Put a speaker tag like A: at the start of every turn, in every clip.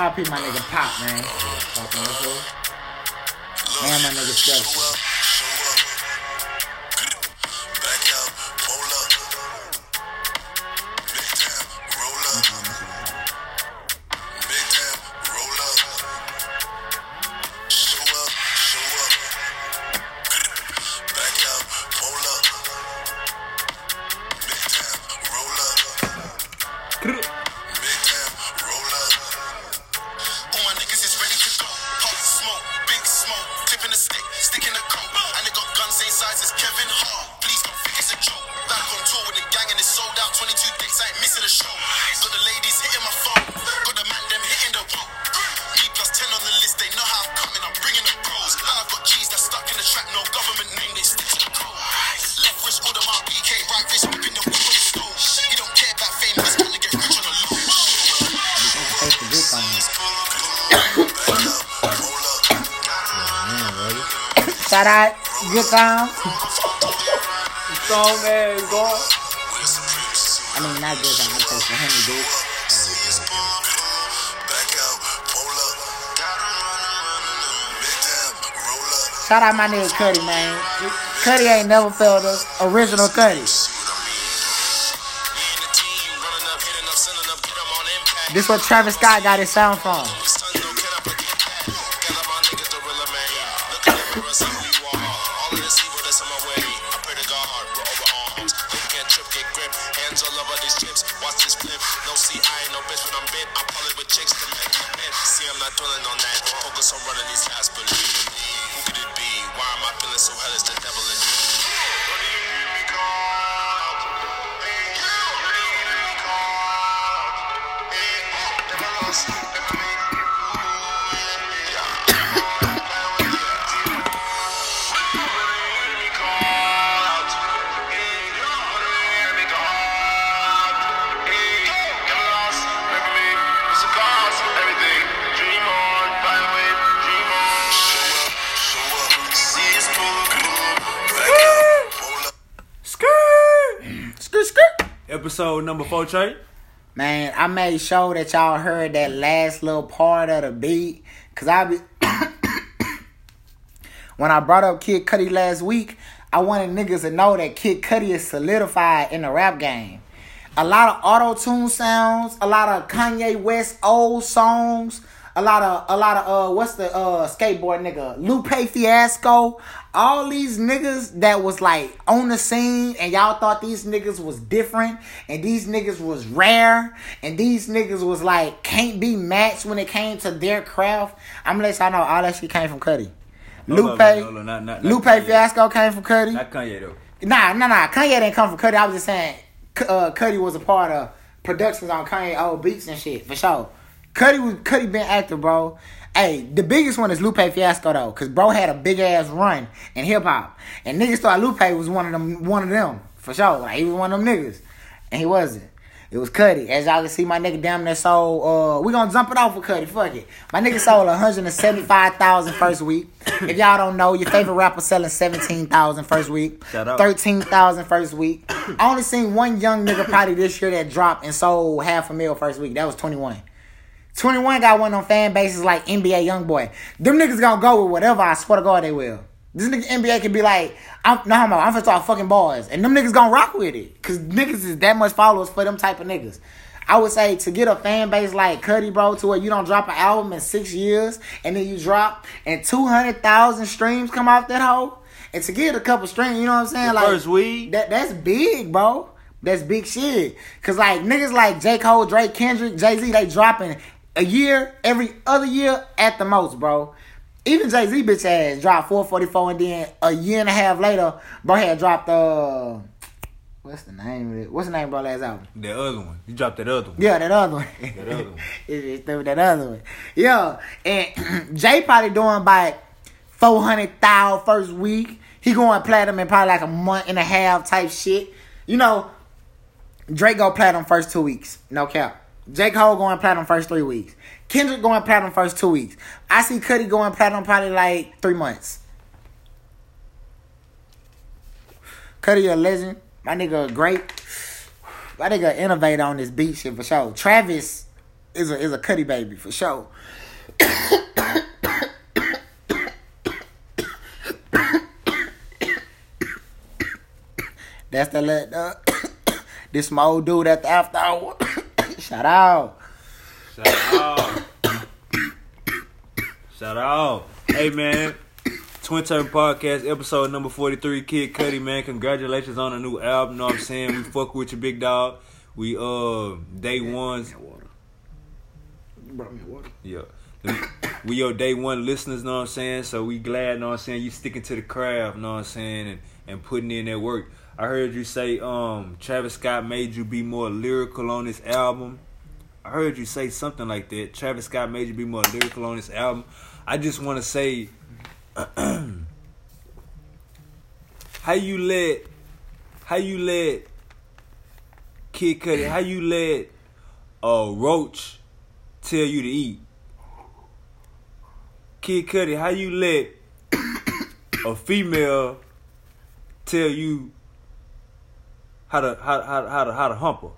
A: RP my nigga Pop, man. Man, my nigga Skelton.
B: Strong ass, boy.
A: I mean, not good time. I take the honey, dude. Shout out my nigga Cudi, man. Cudi ain't never felt us. Original Cudi. This what Travis Scott got his sound from.
C: Hats, believe. Who could it be? Why am I feeling so hellish? The devil in me.
B: Episode number four, Trey.
A: Man, I made sure that y'all heard that last little part of the beat. Cause I be when I brought up Kid Cudi last week, I wanted niggas to know that Kid Cudi is solidified in the rap game. A lot of auto tune sounds, a lot of Kanye West old songs, a lot of a lot of uh what's the uh skateboard nigga Lupe Fiasco. All these niggas that was like on the scene and y'all thought these niggas was different and these niggas was rare and these niggas was like can't be matched when it came to their craft. I'm gonna let y'all know all that shit came from Cudi.
B: Hold
A: Lupe,
B: up, hold up, not- not- not
A: Lupe
B: Kanye.
A: Fiasco came from Cudi.
B: Not Kanye though.
A: Nah, nah, nah. Kanye didn't come from Cudi. I was just saying, uh, Cudi was a part of productions on Kanye old beats and shit for sure. Cudi was Cudi been active, bro. Hey, the biggest one is Lupe Fiasco though, cause bro had a big ass run in hip hop, and niggas thought Lupe was one of them, one of them for sure. Like he was one of them niggas, and he wasn't. It was Cudi. As y'all can see, my nigga damn near sold. Uh, we gonna jump it off with Cudi. Fuck it. My nigga sold 175,000 first week. If y'all don't know, your favorite rapper selling 17,000 first week. 13,000 first week. I only seen one young nigga probably this year that dropped and sold half a mil first week. That was 21. 21 got one on fan bases like NBA Youngboy. Them niggas gonna go with whatever I swear to God they will. This nigga NBA can be like, I'm no homo, I'm finna start fucking bars. And them niggas gonna rock with it. Cause niggas is that much followers for them type of niggas. I would say to get a fan base like Cudi, bro, to where you don't drop an album in six years and then you drop and 200,000 streams come off that hoe. And to get a couple streams, you know what I'm saying?
B: The
A: like
B: first week.
A: That that's big, bro. That's big shit. Cause like niggas like J. Cole, Drake, Kendrick, Jay Z, they dropping a year, every other year at the most, bro. Even Jay Z bitch ass dropped 444 and then a year and a half later, bro had dropped uh what's the name of it? What's the name of bro last album?
B: The other one. You dropped that other one.
A: Yeah, that other one.
B: That other one.
A: It's that other one. Yeah, and Jay probably doing by 400,000 first week. He going platinum in probably like a month and a half type shit. You know, Drake go platinum first two weeks. No cap. J. Cole going platinum first three weeks. Kendrick going platinum first two weeks. I see Cudi going platinum probably like three months. Cudi a legend. My nigga great. My nigga innovate on this beat shit for sure. Travis, is a is a Cudi baby for sure. That's the let uh, this old dude at the after hour. Shout out.
B: Shout out. Shout out. Hey man. Twin Turn Podcast, episode number 43, Kid Cudi, man. Congratulations on a new album, know what I'm saying? We fuck with you, big dog. We uh day ones.
A: You brought me water.
B: Yeah. We your day one listeners, know what I'm saying? So we glad, know what I'm saying, you sticking to the craft, know what I'm saying, and, and putting in that work. I heard you say um Travis Scott made you be more lyrical on this album. I heard you say something like that. Travis Scott made you be more lyrical on this album. I just want to say how you let how you let Kid Cudi, how you let uh Roach tell you to eat? Kid Cudi, how you let a female tell you how to how how how to how to hump her?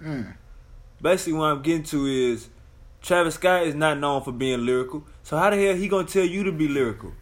A: Mm.
B: Basically, what I'm getting to is Travis Scott is not known for being lyrical. So how the hell he gonna tell you to be lyrical?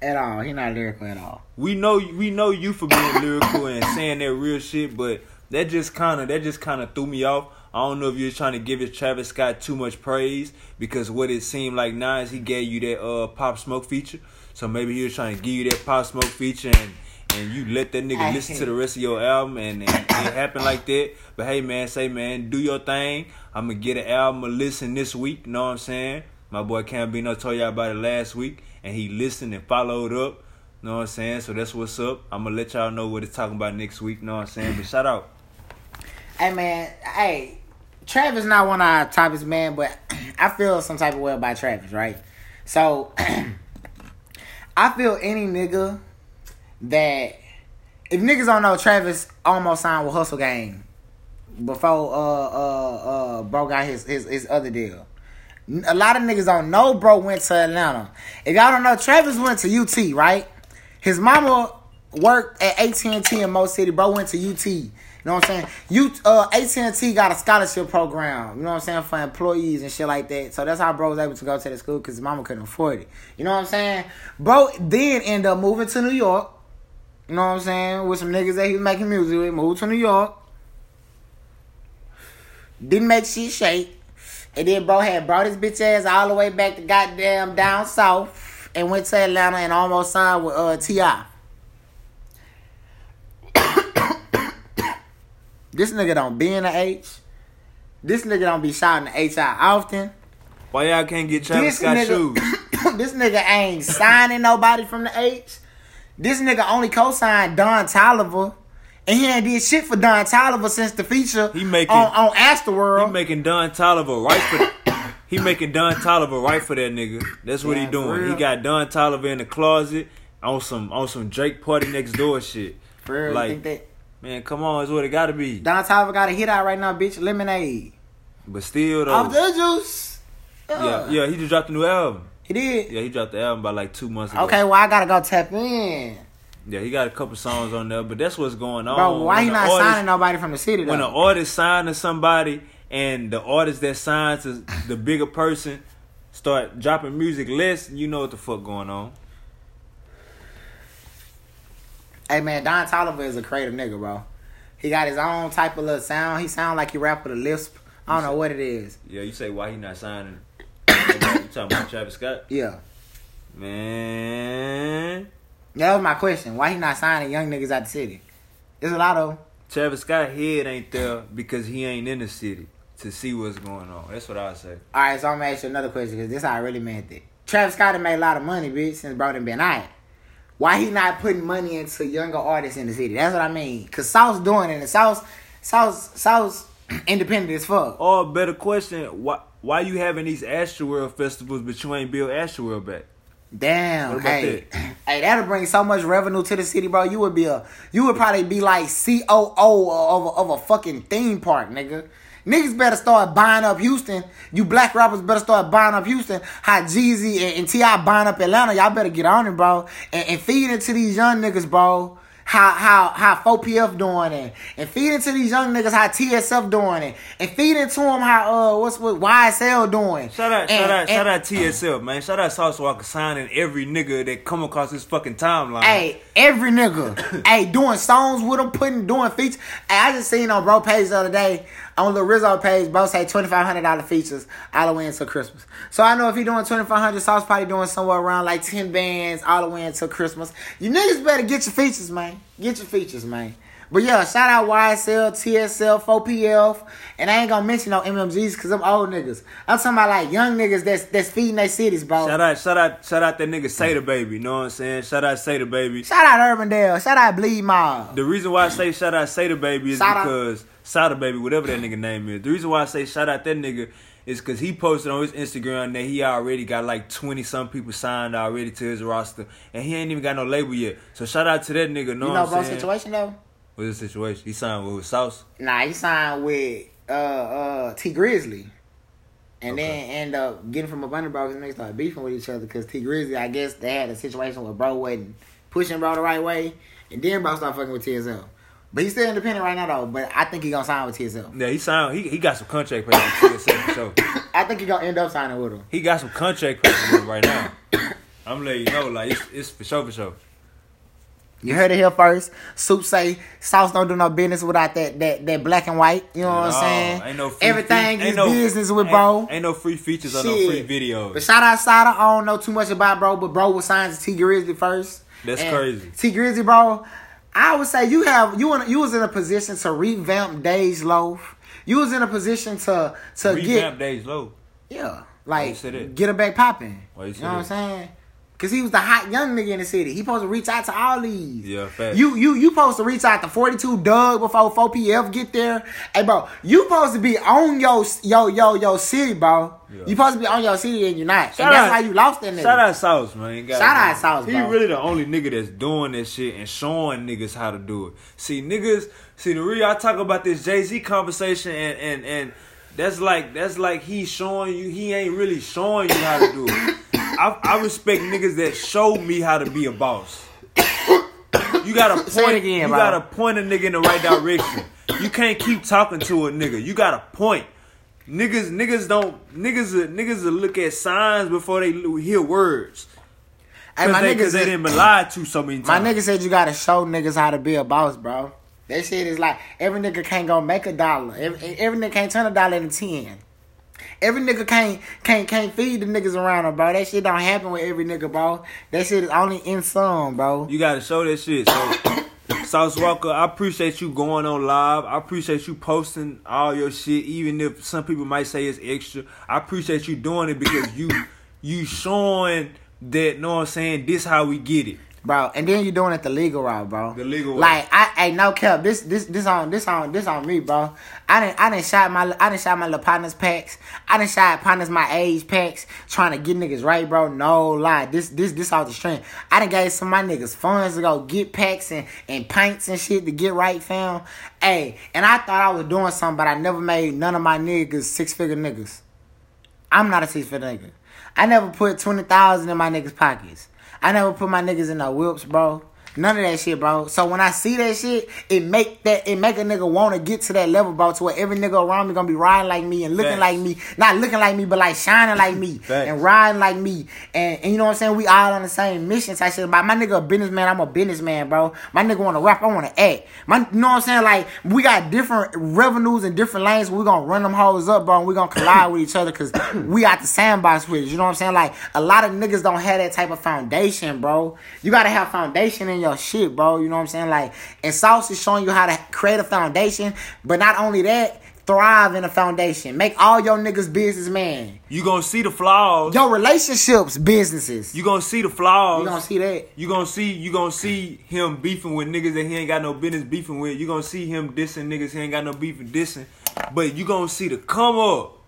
A: At all. He not lyrical at all.
B: We know we know you for being lyrical and saying that real shit, but that just kind of that just kind of threw me off. I don't know if you're trying to give it Travis Scott too much praise because what it seemed like now is he gave you that uh Pop Smoke feature. So maybe he was trying to give you that Pop Smoke feature and and you let that nigga listen to the rest of your album and, and it happened like that. But hey man, say man, do your thing. I'm gonna get an album a listen this week, know what I'm saying? My boy Cambino told y'all about it last week and he listened and followed up. Know what I'm saying? So that's what's up. I'm gonna let y'all know what it's talking about next week. Know what I'm saying? But shout out.
A: Hey man, hey, Travis not one of our topics, man, but I feel some type of way about Travis, right? So I feel any nigga that if niggas don't know Travis almost signed with Hustle Gang before uh uh uh bro got his his, his other deal. A lot of niggas don't know bro went to Atlanta. If y'all don't know, Travis went to UT, right? His mama worked at AT&T in Mo City. Bro went to UT. You know what I'm saying? You uh AT&T got a scholarship program. You know what I'm saying for employees and shit like that. So that's how bro was able to go to the school because his mama couldn't afford it. You know what I'm saying? Bro then end up moving to New York. You know what I'm saying? With some niggas that he was making music with. Moved to New York. Didn't make shit shake. And then bro had brought his bitch ass all the way back to goddamn down south and went to Atlanta and almost signed with uh T.I. this nigga don't be in the H. This nigga don't be shouting the H out often.
B: Why y'all can't get Travis
A: This
B: Scott
A: nigga,
B: shoes?
A: this nigga ain't signing nobody from the H. This nigga only co-signed Don Toliver. And he ain't did shit for Don Toliver since the feature
B: He making-
A: on, on Astroworld.
B: He making Don Toliver right for he making Don Toliver right for that nigga. That's what
A: Yeah,
B: he doing. He got Don Toliver in the closet on some on some Drake party next door shit.
A: For real,
B: like
A: think that
B: man, come on, it's what it gotta be.
A: Don Toliver got a hit out right now, bitch. Lemonade.
B: But still though,
A: Off the juice.
B: yeah, yeah, he just dropped a new album.
A: He did.
B: Yeah, he dropped the album about like two months ago.
A: Okay, well I gotta go tap in.
B: Yeah, he got a couple songs on there, but that's what's going on.
A: Bro, why
B: When
A: he not
B: artist-
A: signing nobody from the city
B: When an
A: though?
B: artist signs to somebody and the artist that signs to the bigger person start dropping music less, you know what the fuck going on.
A: Hey man, Don Toliver is a creative nigga, bro. He got his own type of little sound. He sound like he rap with a lisp. I don't know what it is.
B: Yeah, you say why he not signing? Talking about Travis Scott?
A: Yeah.
B: Man,
A: that was my question. Why he not signing young niggas out the city? There's a lot of.
B: Travis Scott head ain't there because he ain't in the city to see what's going on. That's what I say.
A: All right, so I'm gonna ask you another question because this how I really meant it. Travis Scott made a lot of money, bitch, since bro done been out. Why he not putting money into younger artists in the city? That's what I mean. Cause South's doing it, and South, South, South's independent as fuck.
B: Or better question, why why you having these Astroworld festivals but you ain't build Astroworld back?
A: Damn, hey, hey, that'll bring so much revenue to the city, bro. You would be a, you would probably be like COO of a, of a fucking theme park, nigga. Niggas better start buying up Houston. You black rappers better start buying up Houston. How Jeezy and, and Ti buying up Atlanta. Y'all better get on it, bro, and, and feed it to these young niggas, bro. How how how 4PF doing it, and feed into these young niggas how TSF doing it, and feed into them how uh what's what YSL doing.
B: Shout out,
A: And-
B: shout out,
A: and-
B: shout out TSL, man. Shout out Sauce Walka signing every nigga that come across his fucking timeline.
A: Hey, every nigga, hey, doing songs with them, putting doing features. Hey, I just seen on bro page the other day on the Rizzo page, both say twenty five hundred dollar features all the way until Christmas. So I know if he doing twenty five hundred, Sauce probably doing somewhere around like ten bands all the way until Christmas. You niggas better get your features, man. Get your features, man. But yeah, shout out YSL, TSL, 4PF, and I ain't gonna mention no MMGs because them old niggas. I'm talking about like young niggas that's that's feeding their cities, bro.
B: Shout out, shout out, shout out that nigga Sada Baby. You know what I'm saying? Shout out Sada Baby.
A: Shout out Urbandale. Shout out Bleed Mob.
B: The reason why I say shout out Sada Baby is
A: Shout out.
B: because Sada Baby, whatever that nigga name is. The reason why I say shout out that nigga is because he posted on his Instagram that he already got like 20 some people signed already to his roster. And he ain't even got no label yet. So shout out to that nigga. Know
A: You know,
B: I'm
A: bro, situation though.
B: What's the situation? He signed with, Sauce.
A: Nah, he signed with uh uh Tee Grizzley. And
B: Okay.
A: then end up getting from a bros and they started beefing with each other because Tee Grizzley, I guess they had a situation where bro wasn't pushing bro the right way. And then bro started fucking with TSL. But he's still independent right now though. But I think he gonna sign with TSL.
B: Yeah, he signed. He, he got some contract papers with TSL for sure.
A: I think he gonna end up signing with him.
B: He got some contract papers with him right now. I'm letting you know, like it's, it's for sure, for sure.
A: You heard it here first. Soup say Sauce don't do no business without that that, that black and white. You know what I'm saying?
B: Ain't no free
A: Everything
B: fe-
A: is
B: no-
A: business with
B: ain't-
A: bro.
B: Ain't, no free features or no free videos.
A: But shout out Sada. I don't know too much about bro, but bro was signed to Tee Grizzley first.
B: That's
A: And
B: crazy.
A: Tee Grizzley, bro. I would say you have you in, you was in a position to revamp Days Loaf. You was in a position to to
B: Revamp
A: get
B: days low.
A: yeah, like get her back popping.
B: You
A: You know what I'm saying? Cause he was the hot young nigga in the city. He supposed to reach out to all these.
B: Yeah, facts.
A: You you you supposed to reach out to 42 Dugg before 4PF get there. Hey bro, you supposed to be on your yo yo yo city, bro.
B: Yeah.
A: You supposed to be on your city and you're not.
B: Shout
A: and that's
B: out-
A: how you lost that nigga.
B: Shout out Sauce, man. God
A: Shout out
B: damn.
A: Sauce,
B: He really the only nigga that's doing this shit and showing niggas how to do it. See, niggas, see the real I talk about this Jay Z conversation and and and that's like that's like he showing you he ain't really showing you how to do it. I, I respect niggas that show me how to be a boss. You gotta point,
A: again,
B: you
A: bro.
B: gotta point a nigga in the right direction. You can't keep talking to a nigga. You gotta point. Niggas, niggas don't, niggas, niggas will look at signs before they hear words.
A: Hey,
B: Cause
A: my
B: they,
A: nigga
B: cause they didn't been lied to so many
A: my
B: times.
A: nigga said you gotta show niggas how to be a boss, bro. That shit is like every nigga can't go make a dollar. Every, every nigga can't turn a dollar into ten. Every nigga can't can't can't feed the niggas around him, bro. That shit don't happen with every nigga, bro. That shit is only in some, bro.
B: You gotta show that shit. So, Sauce Walka, I appreciate you going on live. I appreciate you posting all your shit, even if some people might say it's extra. I appreciate you doing it because you you showing that. Know what I'm saying? This how we get it.
A: Bro. And then you're doing it the legal route, bro.
B: The legal way.
A: Like I, I no cap. This, this, this on, this on, this on me, bro. I didn't, I didn't shot my, I didn't shot my little partners packs. I didn't shot partners my age packs, trying to get niggas right, bro. No lie. This, this, this off the string. I done gave some of my niggas funds to go get packs and, and pints and shit to get right, fam. Hey, and I thought I was doing something, but I never made none of my niggas six figure niggas. I'm not a six figure nigga. I never put twenty thousand in my niggas' pockets. I never put my niggas in no whips, bro. None of that shit, bro. So when I see that shit, it make that it make a nigga want to get to that level, bro, to where every nigga around me gonna be riding like me and looking
B: Facts.
A: like me, not looking like me, but like shining like me and riding like me. And, and you know what I'm saying? We all on the same mission type shit. But my nigga a businessman, I'm a businessman, bro. My nigga wanna rap, I wanna act. My, you know what I'm saying? Like we got different revenues and different lanes. We gonna run them hoes up, bro. And we gonna collide with each other because we out the sandbox with it. You know what I'm saying? Like a lot of niggas don't have that type of foundation, bro. You gotta have foundation in your shit, bro. You know what I'm saying? Like, and Sauce is showing you how to create a foundation, but not only that, thrive in a foundation. Make all your niggas businessman.
B: You gonna see the flaws.
A: Your relationships, businesses. You,
B: gonna see the flaws.
A: You gonna see that.
B: You gonna see you gonna see him beefing with niggas that he ain't got no business beefing with. You gonna see him dissing niggas he ain't got no beef with dissing. But you gonna see the come up.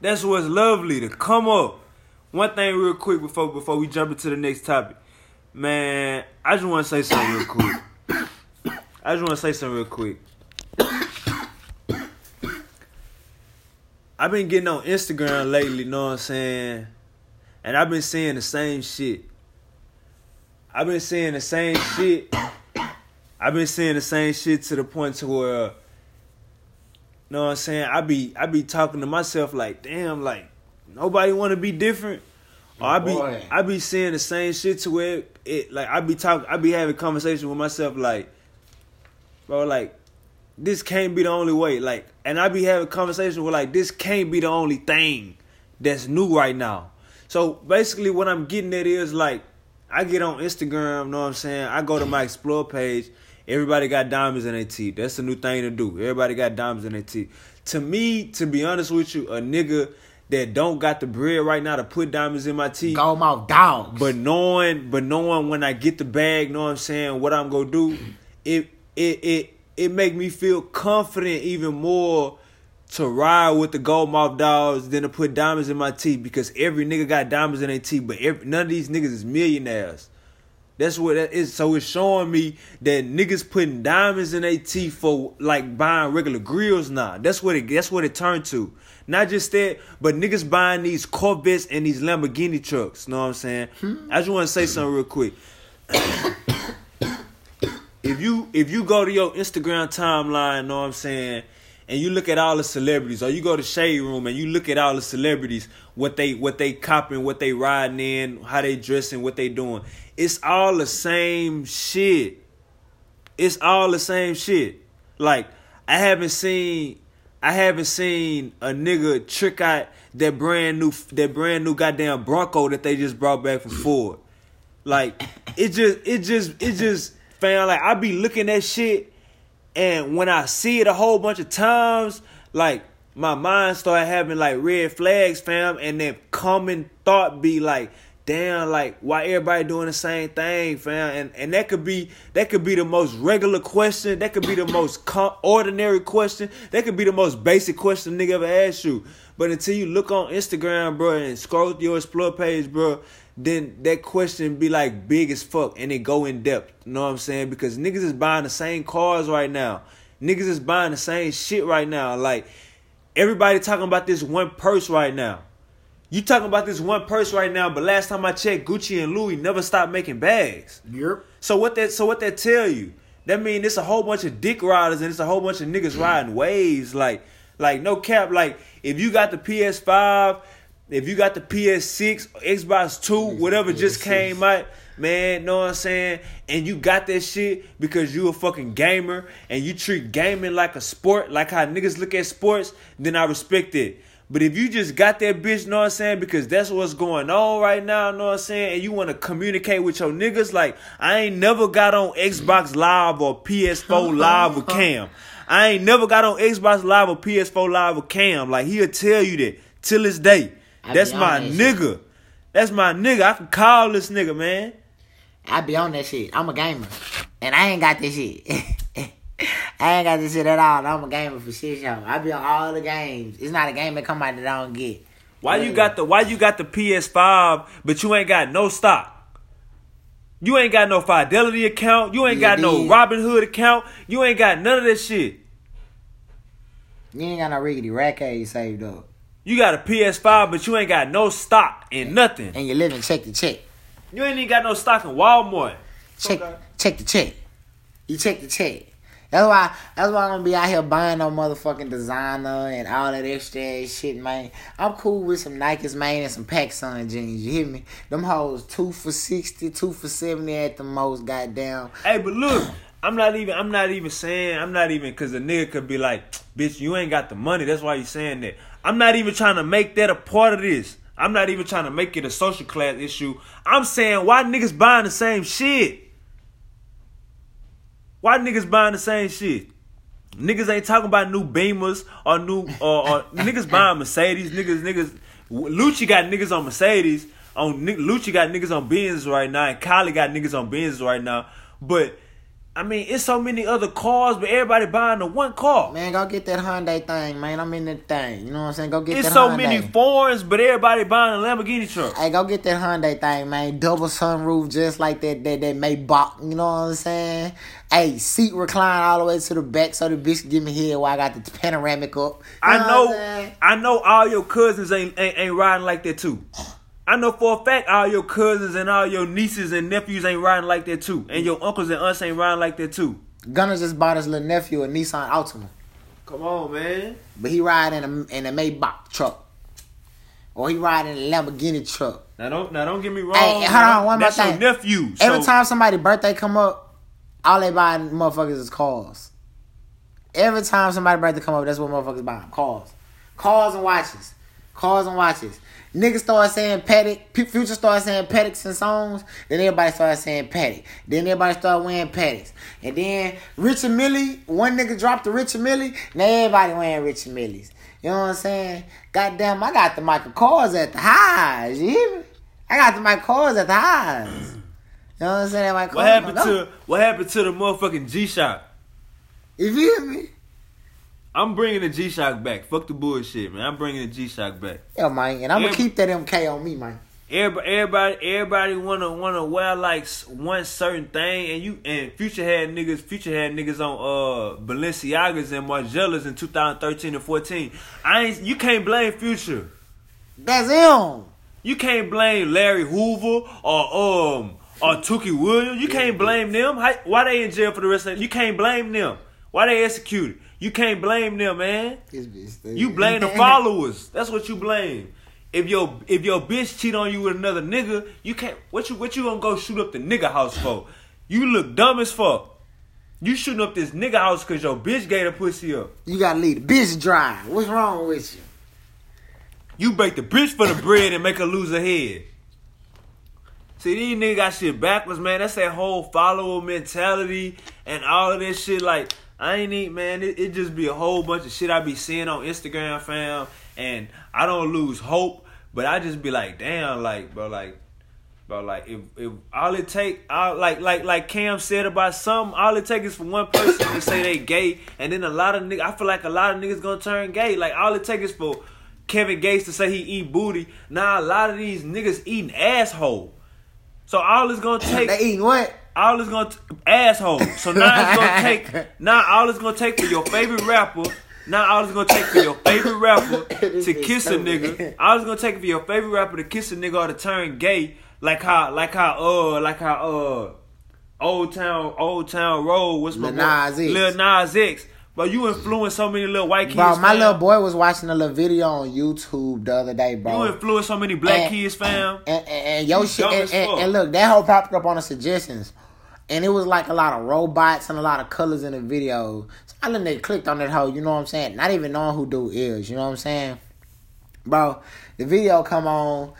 B: That's what's lovely, the come up. One thing real quick before before we jump into the next topic. Man, I just wanna say something real quick. I just wanna say something real quick. I've been getting on Instagram lately, know what I'm saying? And I've been seeing the same shit. I've been seeing the same shit I've been seeing the same shit to the point to where, you know what I'm saying? I be I be talking to myself like, damn, like nobody want to be different. I be
A: Boy.
B: I be seeing the same shit to where it, it like I be talking I be having conversation with myself like, bro, like this can't be the only way. Like, and I be having conversation with like this can't be the only thing that's new right now. So basically, what I'm getting at is like, I get on Instagram, know what I'm saying? I go to my explore page. Everybody got diamonds in their teeth. That's a new thing to do. Everybody got diamonds in their teeth. To me, to be honest with you, a nigga that don't got the bread right now to put diamonds in my teeth.
A: Gold mouth dogs.
B: But knowing, but knowing when I get the bag, know what I'm saying, what I'm gonna do, it it it it make me feel confident even more to ride with the gold mouth dogs than to put diamonds in my teeth because every nigga got diamonds in their teeth, but every, none of these niggas is millionaires. That's what that is. So it's showing me that niggas putting diamonds in their teeth for like buying regular grills now. That's what it. That's what it turned to. Not just that, but niggas buying these Corvettes and these Lamborghini trucks. Know what I'm saying? I just want to say something real quick. if you if you go to your Instagram timeline, know what I'm saying, and you look at all the celebrities, or you go to Shade Room and you look at all the celebrities, what they what they copping, what they riding in, how they dressing, what they doing, it's all the same shit. It's all the same shit. Like I haven't seen I haven't seen a nigga trick out that brand new that brand new goddamn Bronco that they just brought back from Ford. Like it just it just it just fam like I be looking at shit and when I see it a whole bunch of times, like my mind start having like red flags, fam, and then common thought be like, damn, like why everybody doing the same thing, fam? And and that could be that could be the most regular question, that could be the most com- ordinary question, that could be the most basic question nigga ever asked you. But until you look on Instagram, bro, and scroll through your explore page, bro, then that question be like big as fuck and it go in depth. You know what I'm saying? Because niggas is buying the same cars right now. Niggas is buying the same shit right now. Like everybody talking about this one purse right now. You talking about this one purse right now, but last time I checked, Gucci and Louis never stopped making bags.
A: Yep.
B: So what that so what that tell you? That mean it's a whole bunch of dick riders and it's a whole bunch of niggas mm. riding waves. Like like no cap. Like if you got the PS5, if you got the PS6, Xbox Two, whatever just
A: PS6.
B: came out, man, know what I'm saying? And you got that shit because you a fucking gamer and you treat gaming like a sport, like how niggas look at sports, then I respect it. But if you just got that bitch, know what I'm saying, because that's what's going on right now, know what I'm saying, and you want to communicate with your niggas, like, I ain't never got on Xbox Live or PS4 Live with Cam. I ain't never got on Xbox Live or PS4 Live with Cam. Like, he'll tell you that till this day.
A: I
B: That's my
A: that shit.
B: nigga. That's my nigga. I can call this nigga, man.
A: I be on that shit. I'm a gamer. And I ain't got this shit. I ain't got this shit at all. I'm a gamer for shit show. I be on all the games. It's not a game that come out that I don't get.
B: Why you got the why you got the PS5 but you ain't got no stock? You ain't got no Fidelity account. You ain't
A: Yeah,
B: got no
A: dude.
B: Robinhood account. You ain't got none of that shit.
A: You ain't got no riggedy racket saved up.
B: You got a PS5 but you ain't got no stock in nothing.
A: And you living check to check.
B: You ain't even got no stock in Walmart.
A: Check
B: Okay.
A: check the check. You check the check. That's why that's why I'm gonna be out here buying no motherfucking designer and all that extra shit, man. I'm cool with some Nikes, man, and some PacSun jeans. You hear me? Them hoes two for 60, two for 70 at the most, goddamn.
B: Hey, but look, I'm not even I'm not even saying I'm not even cause a nigga could be like, bitch, you ain't got the money. That's why you saying that. I'm not even trying to make that a part of this. I'm not even trying to make it a social class issue. I'm saying why niggas buying the same shit? Why niggas buying the same shit? Niggas ain't talking about new Beamers or new or, or niggas buying Mercedes. Niggas, niggas. Lucci got niggas on Mercedes. On Lucci got niggas on Benz right now, and Kylie got niggas on Benz right now. But I mean, it's so many other cars, but everybody buying the one car.
A: Man, go get that Hyundai thing, man. I'm in that thing. You know what I'm saying? Go get
B: It's
A: that
B: so
A: Hyundai.
B: many foreigns, but everybody buying a Lamborghini truck.
A: Hey, go get that Hyundai thing, man. Double sunroof, just like that that that Maybach. You know what I'm saying? Hey, seat recline all the way to the back, so the bitch can give me head while I got the panoramic up. You
B: I know. I know all your cousins ain't, ain't ain't riding like that too. I know for a fact all your cousins and all your nieces and nephews ain't riding like that too, and your uncles and aunts ain't riding like that too.
A: Gunna just bought his little nephew a Nissan Altima,
B: Come on, man.
A: but he ride in a in a Maybach truck, or he ride in a Lamborghini truck.
B: Now don't now don't get me wrong.
A: Hey, hold on, one more
B: That's your
A: thing.
B: nephew.
A: Every
B: so-
A: time somebody birthday come up, all they buy motherfuckers is cars. Every time somebody about to come up, that's what motherfuckers buy cars, cars and watches, cars and watches. Niggas start saying Patek. Future start saying Pateks and songs. Then everybody start saying Patek. Then everybody start wearing Pateks. And then Richard Mille, one nigga dropped the Richard Mille. Now everybody wearing Richard Milles. You know what I'm saying? Goddamn, I got the Michael Kors at the highs. You hear me? I got the Michael Kors at the highs. You know what I'm saying?
B: What
A: Kors
B: happened
A: go.
B: to what happened to the motherfucking G Shock?
A: You feel me?
B: I'm bringing the G Shock back. Fuck the bullshit, man. I'm bringing the G Shock back.
A: Yeah, man. And I'm gonna keep that MK on me, man.
B: Everybody, everybody, everybody wanna wanna wear like one certain thing, and you and Future had niggas. Future had niggas on uh Balenciagas and Margielas in 2013 and 14. I ain't. You can't blame Future.
A: That's him.
B: You can't blame Larry Hoover or um or Tookie Williams. You can't blame them. How, why they in jail for the rest of? You can't blame them. Why they executed? You can't blame them, man. You blame the followers. That's what you blame. If your if your bitch cheat on you with another nigga, you can't. What you what you gonna go shoot up the nigga house for? You look dumb as fuck. You shooting up this nigga house cause your bitch gave the pussy up.
A: You gotta leave the bitch dry. What's wrong with you?
B: You break the bitch for the bread and make her lose her head. See, these niggas got shit backwards, man. That's that whole follower mentality and all of this shit. Like, I ain't need, man. It, it just be a whole bunch of shit I be seeing on Instagram, fam. And I don't lose hope, but I just be like, damn, like, bro, like, bro, like, if, if all it take, all, like, like, like Cam said about something, all it take is for one person to say they gay, and then a lot of niggas, I feel like a lot of niggas gonna turn gay. Like, all it take is for Kevin Gates to say he eat booty. Now a lot of these niggas eating asshole. So all it's gonna take,
A: They eating what?
B: all it's gonna t- asshole. So now it's gonna take, now all it's gonna take for your favorite rapper. Now all it's gonna take for your favorite rapper to kiss a nigga. All it's gonna take for your favorite rapper to kiss a nigga or to turn gay, like how, like how, uh, like how, uh, Old Town, Old Town Road. What's my
A: Lil? Nas X.
B: Lil Nas X. But you influence so many little white kids.
A: Bro, my
B: fam.
A: little boy was watching a little video on YouTube the other day, bro.
B: You
A: bro.
B: influence so many black
A: And-
B: kids, fam.
A: And, and, and yo shit, and, look, that whole popped up on the suggestions, and it was like a lot of robots and a lot of colors in the video. So I nigga clicked on that hoe, you know what I'm saying? Not even knowing who dude is, you know what I'm saying? Bro, the video come on,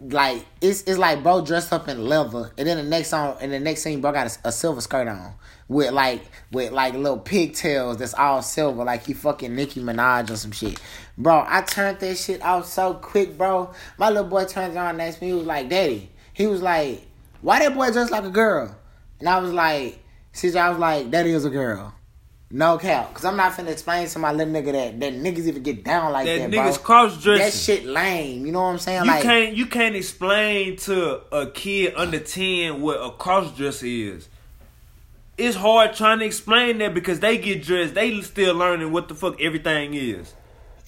A: like it's it's like bro dressed up in leather, and then the next song, and the next scene, bro got a, a silver skirt on with like with like little pigtails that's all silver, like he fucking Nicki Minaj or some shit. Bro, I turned that shit off so quick, bro. My little boy turns on next me, he was like, "Daddy," he was like, "Why that boy dressed like a girl?" And I was like, "CJ," I was like, "That is a girl." No cap, cause I'm not finna explain to my little nigga that that niggas even get down like
B: That
A: that,
B: niggas cross dressing.
A: That shit lame. You know what I'm saying?
B: You
A: like,
B: can't you can't explain to a kid under ten what a cross dresser is. It's hard trying to explain that because they get dressed, they still learning what the fuck everything is.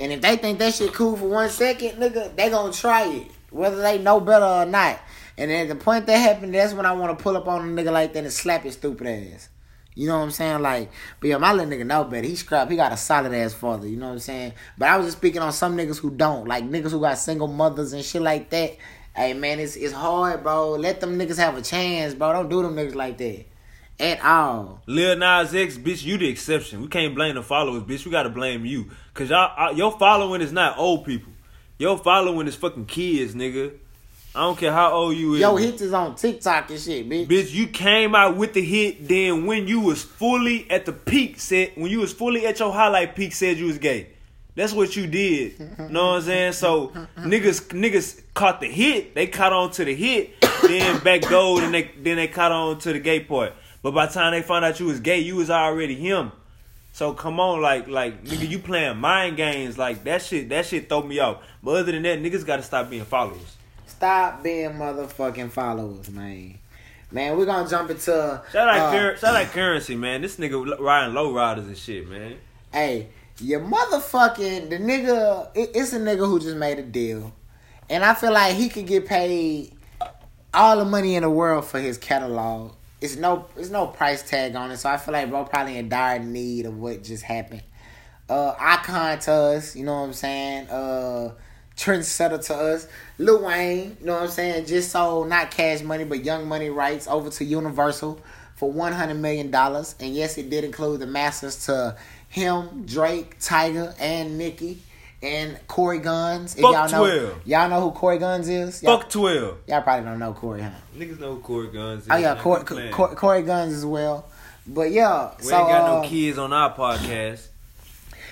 A: and if they think that shit cool for one second, nigga, they gonna try it, whether they know better or not. And at the point that happened, that's when I want to pull up on a nigga like that and slap his stupid ass. You know what I'm saying? Like, but yeah, my little nigga know better. He scrap. He got a solid ass father. You know what I'm saying? But I was just speaking on some niggas who don't, like niggas who got single mothers and shit like that. Hey man, it's it's hard, bro. Let them niggas have a chance, bro. Don't do them niggas like that at all.
B: Lil Nas X, bitch, you the exception. We can't blame the followers, bitch. We gotta blame you. Cause y'all, uh, your following is not old people. Your following is fucking kids, nigga. I don't care how old you is.
A: Yo, hits is on TikTok and shit, bitch.
B: Bitch, you came out with the hit. Then when you was fully at the peak, said when you was fully at your highlight peak, said you was gay. That's what you did. know what I'm saying? So niggas, niggas caught the hit. They caught on to the hit. Then back gold, and they then they caught on to the gay part. But by the time they found out you was gay, you was already him. So come on, like like nigga, you playing mind games like that shit. That shit throw me off. But other than that, niggas gotta stop being followers.
A: Stop being motherfucking followers, man. Man, we're gonna jump into
B: Shout out,
A: uh,
B: Cur- shout out currency, man. This nigga riding low riders and shit, man.
A: Hey, your motherfucking the nigga. It, it's a nigga who just made a deal, and I feel like he could get paid all the money in the world for his catalog. it's no it's no price tag on it, so I feel like bro probably in dire need of what just happened. Uh, icon to us, you know what I'm saying? Uh, trendsetter to us. Lil Wayne, you know what I'm saying? Just sold not cash money but young money rights over to Universal for one hundred million dollars, and yes, it did include the masters to him, Drake, Tyga, and Nicki. And Corey Gunz. If
B: Fuck
A: y'all know,
B: 12.
A: y'all know who Corey Gunz is. Y'all,
B: Fuck twelve.
A: y'all probably don't know Corey, huh?
B: Niggas know who Corey Gunz. Is,
A: Oh yeah. Corey, Corey, Corey Gunz as well. But yeah,
B: We
A: so
B: ain't got
A: uh,
B: no kids on our podcast.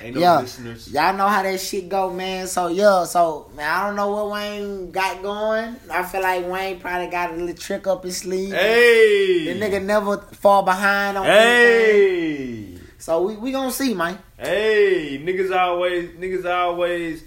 B: Ain't no
A: yeah,
B: listeners.
A: y'all know how that shit go, man. So yeah, so man, I don't know what Wayne got going. I feel like Wayne probably got a little trick up his sleeve.
B: Hey,
A: The nigga never fall behind on anything.
B: Hey,
A: So we we gonna see, man.
B: hey, niggas always niggas always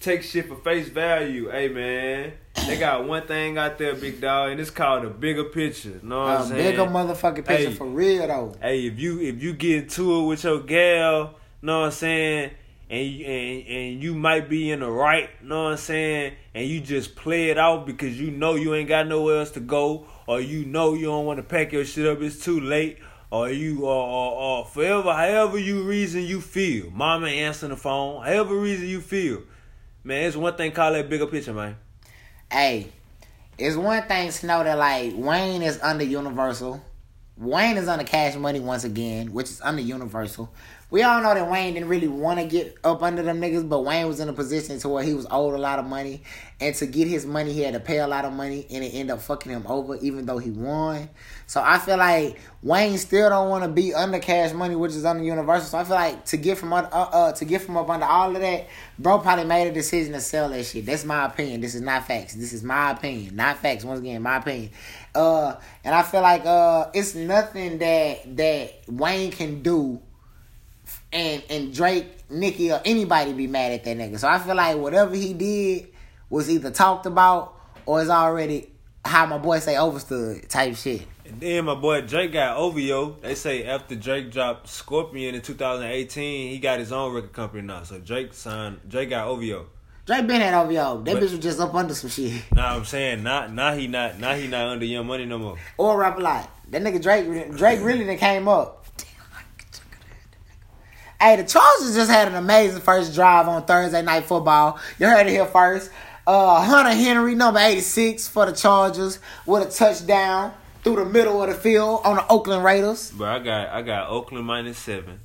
B: take shit for face value. Hey man, they got one thing out there, big dog, and it's called a bigger picture. Know what
A: A
B: I'm saying?
A: bigger motherfucking picture
B: Hey.
A: for real though.
B: hey, if you if you get into it with your gal, know what I'm saying, and and and you might be in the right, know what I'm saying, and you just play it out because you know you ain't got nowhere else to go, or you know you don't want to pack your shit up, it's too late, or you or or, or forever, however you reason you feel, mama answering the phone, however reason you feel, man, it's one thing called that bigger picture, man.
A: Hey, it's one thing to know that like Wayne is under Universal. Wayne is under Cash Money once again, which is under Universal. We all know that Wayne didn't really want to get up under them niggas, but Wayne was in a position to where he was owed a lot of money, and to get his money, he had to pay a lot of money, and it ended up fucking him over, even though he won. So I feel like Wayne still don't want to be under Cash Money, which is under Universal. So I feel like to get from uh, uh to get from up under all of that, bro probably made a decision to sell that shit. That's my opinion. This is not facts. This is my opinion, not facts. Once again, my opinion. Uh, and I feel like uh, it's nothing that that Wayne can do and and Drake, Nicki, or anybody be mad at that nigga. So I feel like whatever he did was either talked about or is already how my boy say overstood type shit.
B: And then my boy Drake got OVO. They say after Drake dropped Scorpion in 2018, he got his own record company now. So Drake signed. Drake got OVO.
A: Drake been at OVO. That
B: But-
A: bitch was just up under some shit.
B: Now I'm saying, not now he not now he not under Young Money no more.
A: Or rap a lot. That nigga Drake Drake really done came up. Hey, the Chargers just had an amazing first drive on Thursday night football. You heard it here first. Uh, Hunter Henry, number 86 for the Chargers, with a touchdown through the middle of the field on the Oakland Raiders.
B: But I got I got Oakland minus seven,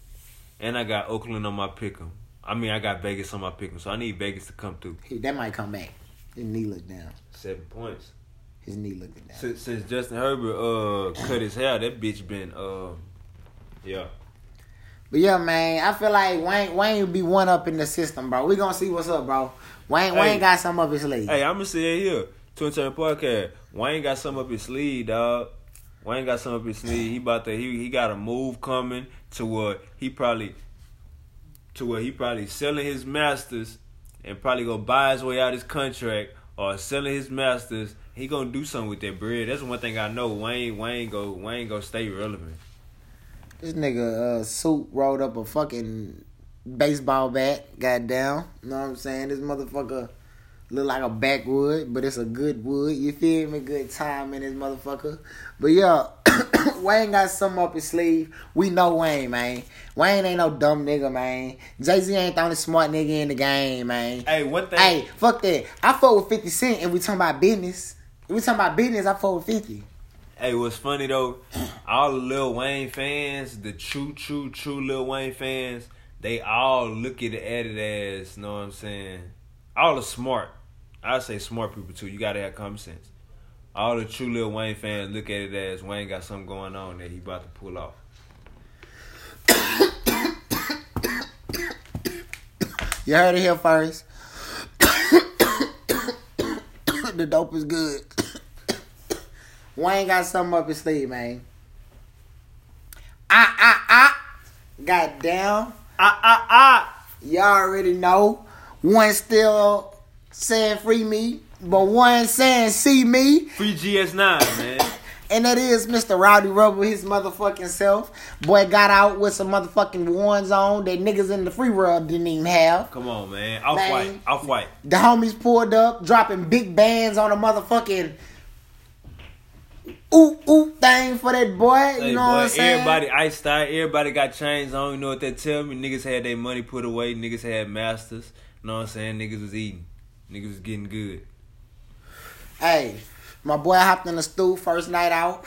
B: and I got Oakland on my pick'em. I mean I got Vegas on my pick'em, so I need Vegas to come through.
A: He, that might come back. His knee looked down.
B: Seven points.
A: His knee looking down.
B: Since, since Justin Herbert uh cut his hair, that bitch been uh yeah.
A: But yeah, man, I feel like Wayne Wayne will be one up in the system, bro. We gonna see what's up, bro. Wayne
B: Hey.
A: Wayne got some up his sleeve.
B: Hey, I'm gonna say it here. Twin Turn Podcast. Wayne got some up his sleeve, dog. Wayne got some up his sleeve. He about to he he got a move coming to what he probably to where he probably selling his masters and probably go buy his way out his contract or selling his masters. He gonna do something with that bread. That's one thing I know. Wayne Wayne go Wayne go stay relevant.
A: This nigga uh suit rolled up a fucking baseball bat, goddamn. You know what I'm saying? This motherfucker look like a backwood, but it's a good wood. You feel me? Good time in this motherfucker. But yeah, Wayne got something up his sleeve. We know Wayne, man. Wayne ain't no dumb nigga, man. Jay Z ain't the only smart nigga in the game, man.
B: Hey, one thing.
A: Hey, fuck that. I fuck with 50 Cent and we talking about business. If we talking about business, I fuck with 50.
B: Hey, what's funny though? All the Lil Wayne fans, the true, true, true Lil Wayne fans, they all look at it as, know what I'm saying? All the smart, I say smart people too. You gotta have common sense. All the true Lil Wayne fans look at it as Wayne got something going on that he about to pull off.
A: You heard it here first. the dope is good. Wayne got something up his sleeve, man. Ah, ah, ah. Goddamn.
B: Ah ah ah!
A: Y'all already know. One still saying free me, but one saying see me.
B: Free GS9, man.
A: And that is Mr. Rowdy Rebel, his motherfucking self. Boy got out with some motherfucking ones on that niggas in the free world didn't even have.
B: Come on, man. Off white, off white.
A: The homies pulled up, dropping big bands on a motherfucking ooh ooh thing for that boy. You
B: Hey,
A: know
B: boy,
A: what I'm saying?
B: everybody iced out. Everybody got chains on. You know what they tell me? Niggas had their money put away. Niggas had masters. You know what I'm saying? Niggas was eating. Niggas was getting good.
A: Hey, my boy hopped in the stool first night out.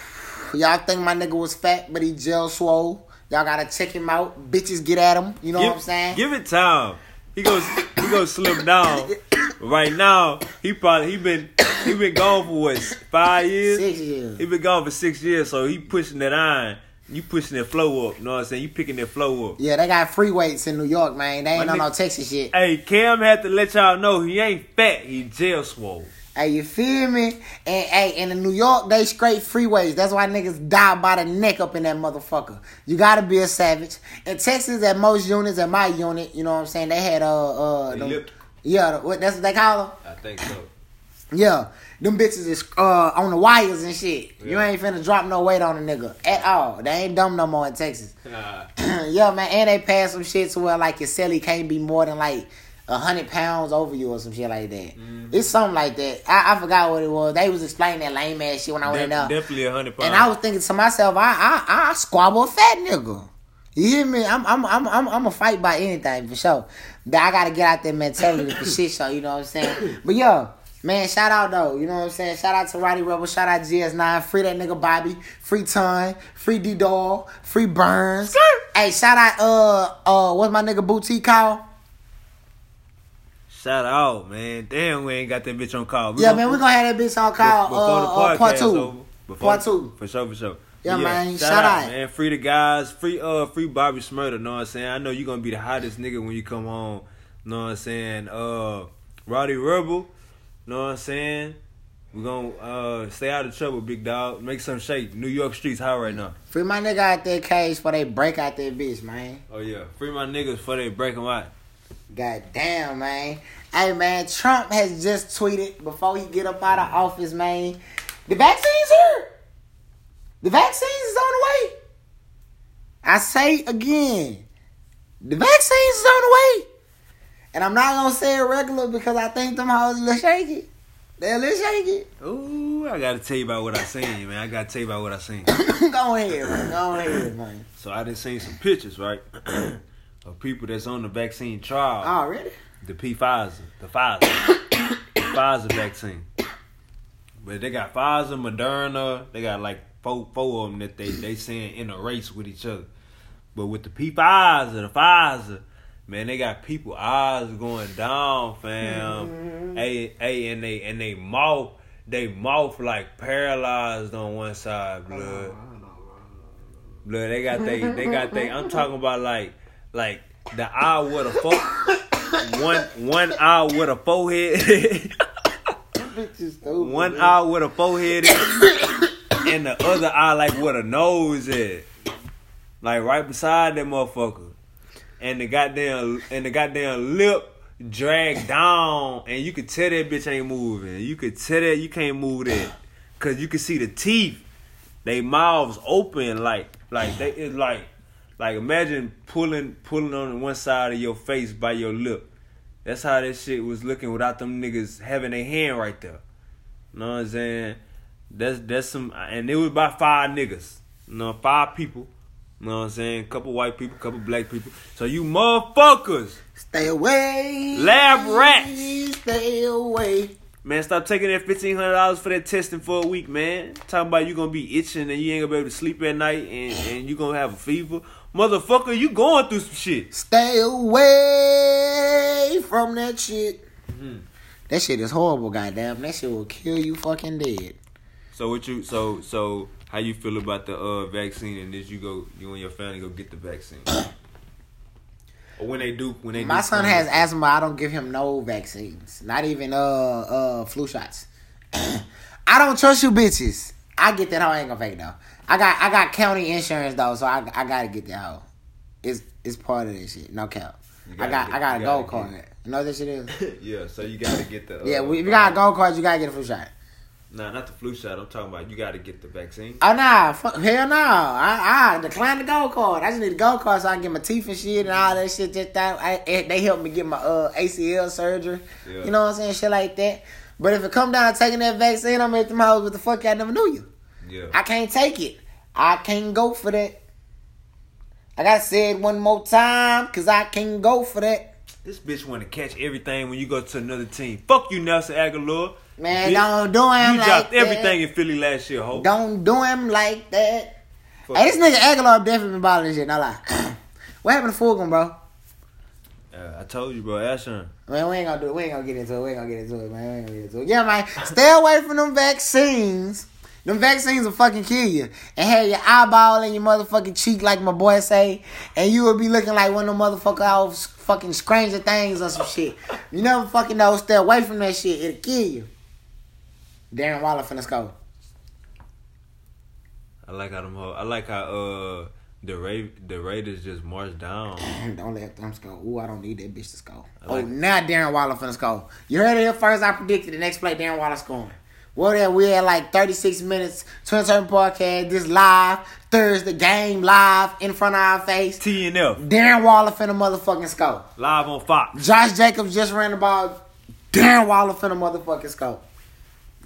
A: Y'all think my nigga was fat, but he gel swole. Y'all gotta check him out. Bitches get at him. You know
B: give,
A: what I'm saying?
B: Give it time. He goes. he goes slim down. Right now, he probably he been he been gone for what five years.
A: Six years.
B: He been gone for six years, so he pushing that iron. You pushing that flow up. You know what I'm saying? You picking that flow up.
A: Yeah, they got free weights in New York, man. They ain't
B: My
A: on no Texas shit.
B: Hey, Cam had to let y'all know he ain't fat. He jail swole.
A: Hey, you feel me? And hey, and in New York, they straight freeways. That's why niggas die by the neck up in that motherfucker. You gotta be a savage. In Texas, at most units, at my unit, you know what I'm saying? They had uh uh
B: They
A: them-
B: lipped.
A: Yeah, what that's what they call them.
B: I think so.
A: Yeah, them bitches is uh on the wires and shit. You
B: Yeah.
A: ain't finna drop no weight on a nigga at all. They ain't dumb no more in Texas.
B: Nah.
A: yeah, man, and they pass some shit to where like your celly can't be more than like a hundred pounds over you or some shit like that.
B: Mm-hmm.
A: It's something like that. I, I forgot what it was. They was explaining that lame ass shit when I went in
B: Def- definitely a hundred pounds.
A: And I was thinking to myself, I I I squabble a fat nigga. You hear me? I'm I'm I'm I'm I'm a fight by anything for sure. But I gotta get out that mentality for shit show. You know what I'm saying? But yo, man, shout out though. You know what I'm saying? Shout out to Rowdy Rebel. Shout out GS9. Free that nigga Bobby. Free Ton. Free D Doll. Free Burns. Hey, shout out uh uh what's my nigga boutique called?
B: Shout out, man. Damn, we ain't got that bitch on call. We
A: Yeah,
B: gonna-
A: man, we gonna have that bitch on call.
B: before
A: Uh,
B: the
A: uh,
B: podcast
A: part two.
B: over. Before,
A: Part two.
B: For sure, for sure.
A: Yeah, man,
B: Shout,
A: shout
B: out,
A: out.
B: man. Free the guys. Free uh free Bobby Shmurda, know what I'm saying? I know you're gonna be the hottest nigga when you come home. You know what I'm saying? Uh Rowdy Rebel, you know what I'm saying? We're gonna uh stay out of trouble, big dog. Make some shake. New York streets hot right now.
A: Free my nigga out that cage for they break out that bitch, man.
B: Oh yeah. Free my niggas before they break them out.
A: God damn, man. Hey, man, Trump has just tweeted before he get up out of office, man. The vaccine's here. The vaccines is on the way. I say again, the vaccines is on the way. And I'm not gonna say it regular because I think them hoes a little shaky. They a little shaky.
B: Ooh, I gotta tell you about what I seen, man. I gotta tell you about what I seen.
A: Go ahead, man. Go ahead, man.
B: So I done seen some pictures, right? of people that's on the vaccine trial.
A: Oh, Already?
B: The P Pfizer, the Pfizer, the Pfizer vaccine. But they got Pfizer, Moderna. They got like four, four of them that they they saying in a race with each other. But with the P Pfizer, the Pfizer, man, they got people eyes going down, fam. Mm-hmm. Hey, hey, and they and they mouth, they mouth like paralyzed on one side, oh, blood. Blood, they got they they got they. I'm talking about like like the eye with a fo- one one eye with a forehead,
A: Bitch is stupid.
B: one eye with a forehead, and the other eye like with a nose at, like right beside that motherfucker, and the goddamn and the goddamn lip dragged down, and you could tell that bitch ain't moving. You could tell that you can't move that, cause you could see the teeth, they mouths open like like they it's like like imagine pulling pulling on one side of your face by your lip. That's how that shit was looking without them niggas having their hand right there. You know what I'm saying? That's that's some and it was about five niggas. You know, five people. You know what I'm saying? Couple white people, couple black people. So you motherfuckers,
A: Stay away.
B: Lab rats.
A: Stay away.
B: man, stop taking that fifteen hundred dollars for that testing for a week, man. Talking about you gonna be itching and you ain't gonna be able to sleep at night and, and you gonna have a fever. Motherfucker, you going through some shit.
A: Stay away from that shit.
B: Mm-hmm.
A: That shit is horrible, goddamn. That shit will kill you fucking dead.
B: So what you so so how you feel about the uh vaccine and did you go you and your family go get the vaccine? or when they do when they
A: My
B: do
A: son has asthma. I don't give him no vaccines. Not even uh uh flu shots. I don't trust you bitches. I get that hoe. I ain't gonna fake it though. I got I got county insurance though, so I I gotta get that hoe. It's it's part of this shit. No
B: cap.
A: I
B: gotta get-
A: I got a gold card. You know what that shit is?
B: yeah, so you gotta get the uh,
A: yeah, we- if you got a gold card, you gotta get a flu shot.
B: Nah, not the flu shot. I'm talking about you gotta get the vaccine.
A: Oh nah, fuck, hell no. I I decline the gold card. I just need the gold card so I can get my teeth and shit and all that shit. Just that I, they helped me get my uh ACL surgery.
B: Yeah.
A: You know what I'm saying? Shit like that. But if it come down to taking that vaccine, I'm at them hoes with the fuck I never knew you.
B: Yeah.
A: I can't take it. I can't go for that. I gotta say it one more time, cause I can't go for that.
B: This bitch want to catch everything when you go to another team. Fuck you, Nelson Agholor.
A: Man,
B: Bitch,
A: don't do him like that.
B: You
A: like
B: dropped
A: that.
B: everything in Philly last year, ho.
A: Don't do him like that.
B: Fuck
A: Hey, this nigga Agholor definitely been balling this shit. No lie. what happened to Fulgham, bro?
B: Uh, I told you, bro. Ashton.
A: Man, we ain't gonna do it. We ain't gonna get into it. We ain't gonna get into it, man. We ain't gonna get into it. Yeah, man. Stay away from them vaccines. Them vaccines will fucking kill you. And have your eyeball in your motherfucking cheek, like my boy say. And you will be looking like one of them motherfucker off fucking Stranger Things or some shit. You never fucking know. Stay away from that shit. It'll kill you. Darren Waller finna score.
B: I like how them. I like how uh the Ra- the Raiders just marched down.
A: Don't let them score. Ooh, I don't need that bitch to score.
B: like
A: oh, now Darren Waller finna score. You heard it here first. I predicted the next play Darren Waller scoring. Well, there we had like 36 minutes, 20 certain podcast, this live, Thursday game live in front of our face.
B: T and F
A: Darren Waller finna motherfucking score.
B: live on Fox.
A: Josh Jacobs just ran the ball. Darren Waller finna motherfucking score.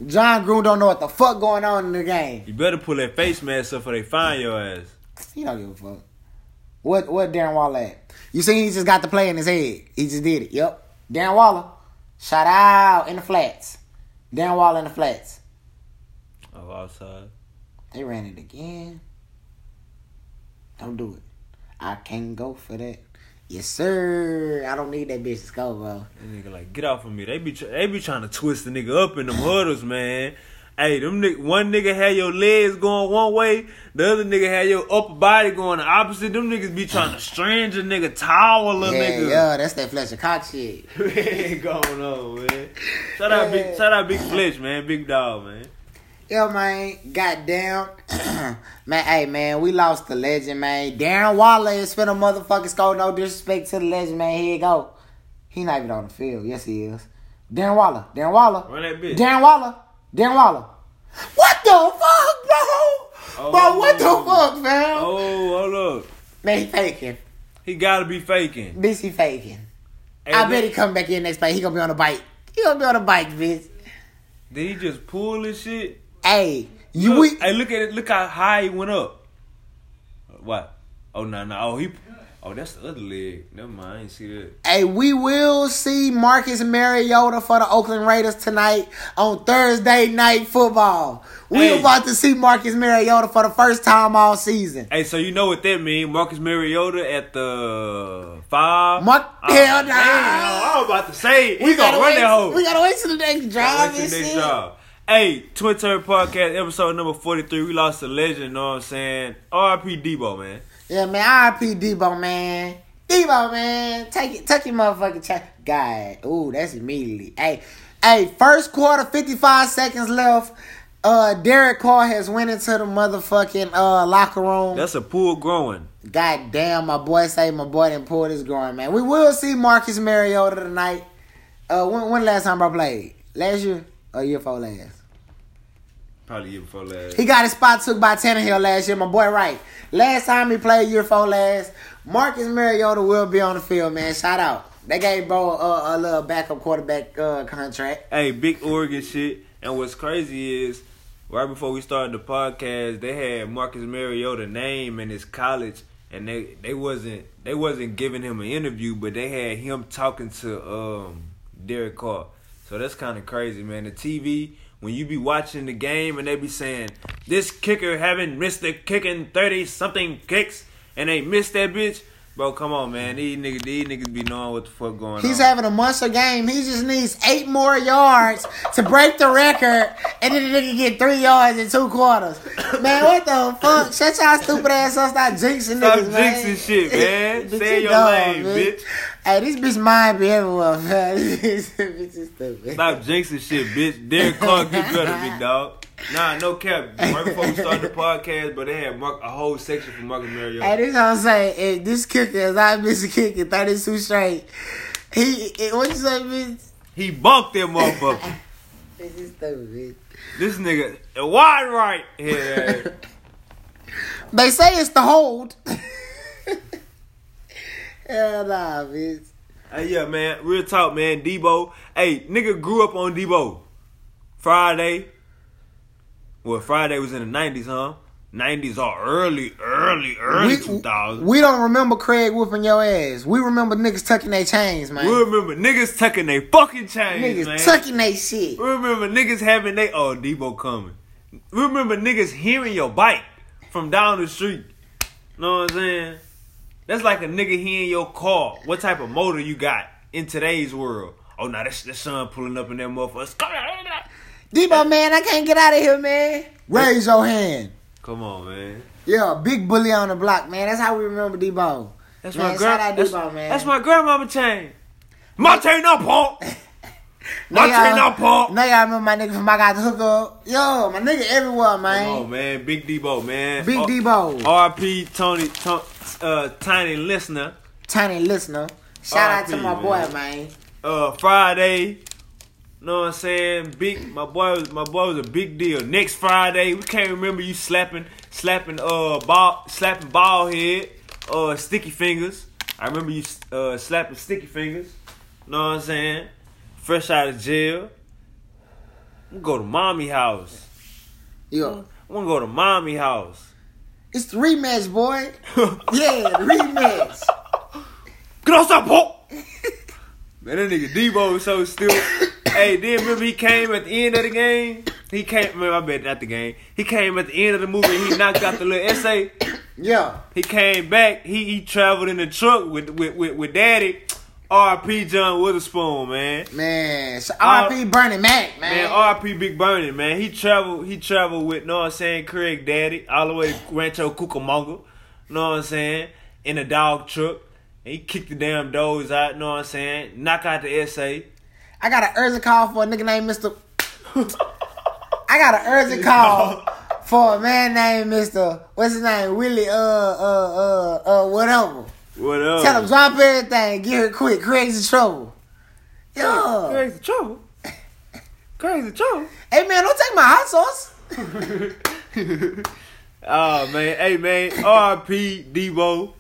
A: Jon Gruden don't know what the fuck going on in the game.
B: You better pull that face mask up before they find your ass.
A: He don't give a fuck. What what Darren Waller at? You see he just got the play in his head. He just did it. Yep. Darren Waller. Shout out in the flats. Darren Waller in the flats.
B: Oh, outside.
A: They ran it again. Don't do it. I can't go for that. Yes, sir. I don't need that bitch to go, bro.
B: That nigga like get off of me. They be tr- they be trying to twist the nigga up in them huddles, man. Hey, them nigga, one nigga had your legs going one way, the other nigga had your upper body going the opposite. Them niggas be trying to strange a nigga towel a
A: Yeah,
B: nigga.
A: yeah, that's that Fletcher Cox shit.
B: Man, going on, man. Shout out, big, shout out, Big Fletch, man, big dog, man.
A: Yeah, man. Goddamn. man, hey, man, we lost the legend, man. Darren Waller is finna motherfucking score. No disrespect to the legend, man. Here you go. He not even on the field. Yes, he is. Darren Waller. Darren Waller.
B: Run that bitch.
A: Darren Waller. Darren Waller. What the fuck, bro? Oh, bro, what the
B: Oh.
A: fuck, fam?
B: Oh, hold up.
A: Man, he faking.
B: He gotta be faking.
A: Bitch, he faking.
B: Hey,
A: I bet he come back in next play. He gonna be on the bike. He gonna be on the bike, bitch.
B: Did he just pull this shit?
A: Hey, you
B: Look,
A: we
B: hey, look at it. Look how high he went up. What? Oh no, no. Oh, he. Oh, that's the other leg. Never mind. I ain't see that.
A: Hey, we will see Marcus Mariota for the Oakland Raiders tonight on Thursday night football. We
B: Hey.
A: about to see Marcus Mariota for the first time all season.
B: Hey, so you know what that means? Marcus Mariota at the five.
A: Mark-
B: Oh,
A: hell nah.
B: I was about to say
A: We
B: we gonna run
A: wait.
B: that hoe.
A: We gotta wait till the next drive.
B: What's
A: and
B: the next
A: shit.
B: Hey, Twin Turn Podcast, episode number 43. We lost a legend, you know what I'm saying? RP Debo, man.
A: Yeah, man. R.I.P. Debo, man. Debo, man. Take it. Take your motherfucking check. God. Ooh, that's immediately. Hey, hey. First quarter, fifty-five seconds left. Uh, Derek Carr has went into the motherfucking uh locker room.
B: That's a pool growing.
A: God damn, my boy say my boy didn't pull this growing, man. We will see Marcus Mariota tonight. Uh, when when last time I played? Last year or year before last?
B: Probably year before last.
A: He got his spot took by Tannehill last year, my boy right. Last time he played year before last, Marcus Mariota will be on the field, man. Shout out. They gave bro a, a little backup quarterback uh, contract.
B: Hey, big Oregon shit. And what's crazy is, right before we started the podcast, they had Marcus Mariota name in his college, and they they wasn't they wasn't giving him an interview, but they had him talking to um Derek Carr. So that's kind of crazy, man. The TV when you be watching the game and they be saying this kicker haven't missed the kicking thirty something kicks, and they missed that bitch. Bro, come on, man. These niggas, these niggas be knowing what the fuck going
A: He's
B: on.
A: He's having a monster game. He just needs eight more yards to break the record, and then the nigga get three yards in two quarters. Man, what the fuck? Shut y'all stupid ass up. Stop jinxing
B: Stop
A: niggas, man.
B: Stop jinxing shit, man.
A: Bitch,
B: Say
A: you
B: your
A: dumb,
B: name, bitch.
A: Hey, this bitch mind be everywhere, man. this bitch is stupid.
B: Stop jinxing shit, bitch. Derek Carr get better, big dog. Nah, no cap. Right before we started the podcast, but they had Mark, a whole section for Marcus Mariota.
A: Hey, this what I'm saying. If this kicker is not missing kicking 32 straight, he, he what you say, bitch?
B: He bumped that motherfucker.
A: This is stupid,
B: this nigga, eh, a wide right. Yeah.
A: They say it's the hold. Hell nah, bitch.
B: hey, yeah, man. Real talk, man. Debo. Hey, nigga grew up on Debo. Friday. Well, Friday was in the nineties, huh? Nineties are early, early, early
A: We,
B: two thousands.
A: we don't remember Craig whooping your ass. We remember niggas tucking their chains, man.
B: We remember niggas tucking their fucking chains,
A: niggas
B: man.
A: tucking their shit.
B: We remember niggas having they oh Debo coming. We remember niggas hearing your bike from down the street. You know what I'm saying? That's like a nigga hearing your car. What type of motor you got in today's world? Oh, now that's the son pulling up in that motherfucker.
A: Debo, man, I can't get out of here, man. Raise your hand.
B: Come on, man.
A: Yeah, big bully on the block, man. That's how we remember Debo.
B: That's
A: Man,
B: my grand.
A: shout
B: That's,
A: Debo, man.
B: that's my grandmama chain. My chain up, punk.
A: Now
B: My
A: y'all-
B: chain up, punk.
A: Now y'all remember my nigga from I Got the Hook Up. Yo, my nigga everywhere, man.
B: Come on, man. Big Debo, man.
A: Big
B: Oh,
A: Debo.
B: RP Tony, Ton- uh, Tiny Lister.
A: Tiny Lister. Shout out to
B: RP,
A: my boy,
B: man.
A: man.
B: uh Friday. Know what I'm saying? Big my boy was my boy was a big deal. Next Friday, we can't remember you slapping slapping uh ball slapping ball head, uh sticky fingers. I remember you uh slapping sticky fingers. Know what I'm saying? Fresh out of jail. I'm gonna go to mommy house.
A: Yo,
B: I wanna go to mommy house.
A: it's the rematch, boy. Yeah, the rematch.
B: Get outside, Paul. Man, that nigga Debo was so still. Hey, then remember he came at the end of the game? He came, man, I bet not the game. He came at the end of the movie and he knocked out the little essay.
A: Yeah.
B: He came back, he, he traveled in the truck with, with, with, with daddy. RP John Witherspoon, man.
A: Man, so
B: Uh,
A: RP Bernie Mac, man.
B: Man, RP Big Bernie, man. He traveled, he traveled with, know what I'm saying, Craig Daddy, all the way to Rancho Cucamonga, you know what I'm saying, in a dog truck. And he kicked the damn doors out, you know what I'm saying, knock out the essay.
A: I got an urgent call for a nigga named Mr. I got an urgent call for a man named Mr. What's his name? Willie, uh, uh, uh, uh, whatever.
B: What up?
A: Tell him drop everything, get here quick, Craig's in trouble. Yo.
B: Crazy trouble. Crazy trouble.
A: Hey man, don't take my hot sauce.
B: Oh man, hey man, RP Debo,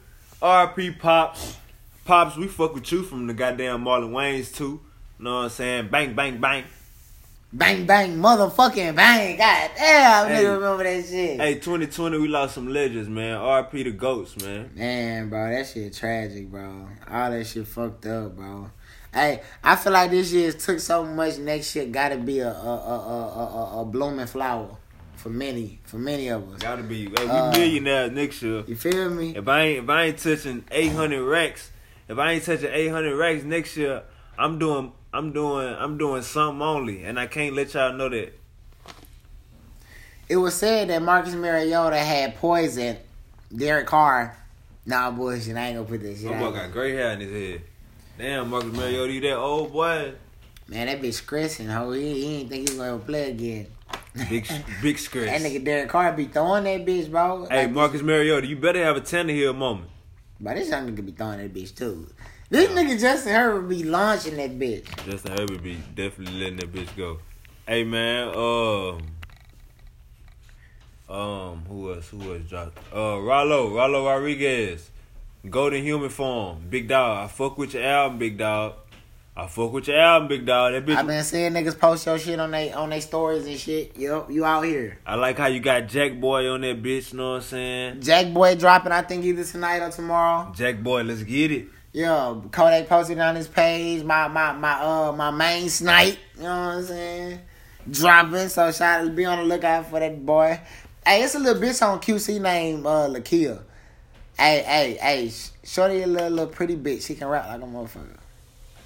B: RP Pops, Pops. We fuck with you from the goddamn Marlon Wayans too. Know what I'm saying? Bang, bang, bang.
A: Bang bang, motherfucking bang. God damn,
B: Hey.
A: nigga remember that shit.
B: Hey, 2020, we lost some legends, man. RP the goats, man.
A: Man, bro, that shit tragic, bro. All that shit fucked up, bro. Hey, I feel like this year took so much. Next shit gotta be a a a a, a, a, a blooming flower for many for many of us.
B: Gotta be. Hey, we
A: Uh,
B: millionaires next year.
A: You feel me?
B: If I ain't if I ain't touching 800 racks, if I ain't touching 800 racks next year, I'm doing I'm doing I'm doing something only, and I can't let y'all know that.
A: It was said that Marcus Mariota had poisoned Derek Carr. Nah, bullshit. I ain't gonna put this shit
B: My boy got gray hair in his head. Damn, Marcus Mariota, you that old boy?
A: Man, that bitch stressing, ho. He, he ain't think he was gonna play again.
B: Big big scratch.
A: That nigga Derek Carr be throwing that bitch, bro.
B: Hey,
A: Like,
B: Marcus Mariota, you better have a Tannehill moment.
A: But this young nigga be throwing that bitch too. This nigga Justin Herbert be launching that bitch.
B: Justin Herbert be definitely letting that bitch go. Hey man, um, um, who else? Who else dropped? Uh, Rollo, Rollo Rodriguez, Golden Human Form, Big Dog. I fuck with your album, Big Dog. I fuck with your album, Big Dog. That bitch.
A: I've been seeing niggas post your shit on they on they stories and shit. Yo, you out here.
B: I like how you got Jackboy on that bitch. Know what I'm saying?
A: Jack Boy dropping, I think either tonight or tomorrow.
B: Jackboy, let's get it.
A: Yo, Kodak posted on his page. My my my uh my main snipe. You know what I'm saying? Dropping. So shout out be on the lookout for that boy. Hey, it's a little bitch on QC named uh Lakeyah. Hey, hey, hey, shorty a little little pretty bitch. She can rap like a motherfucker.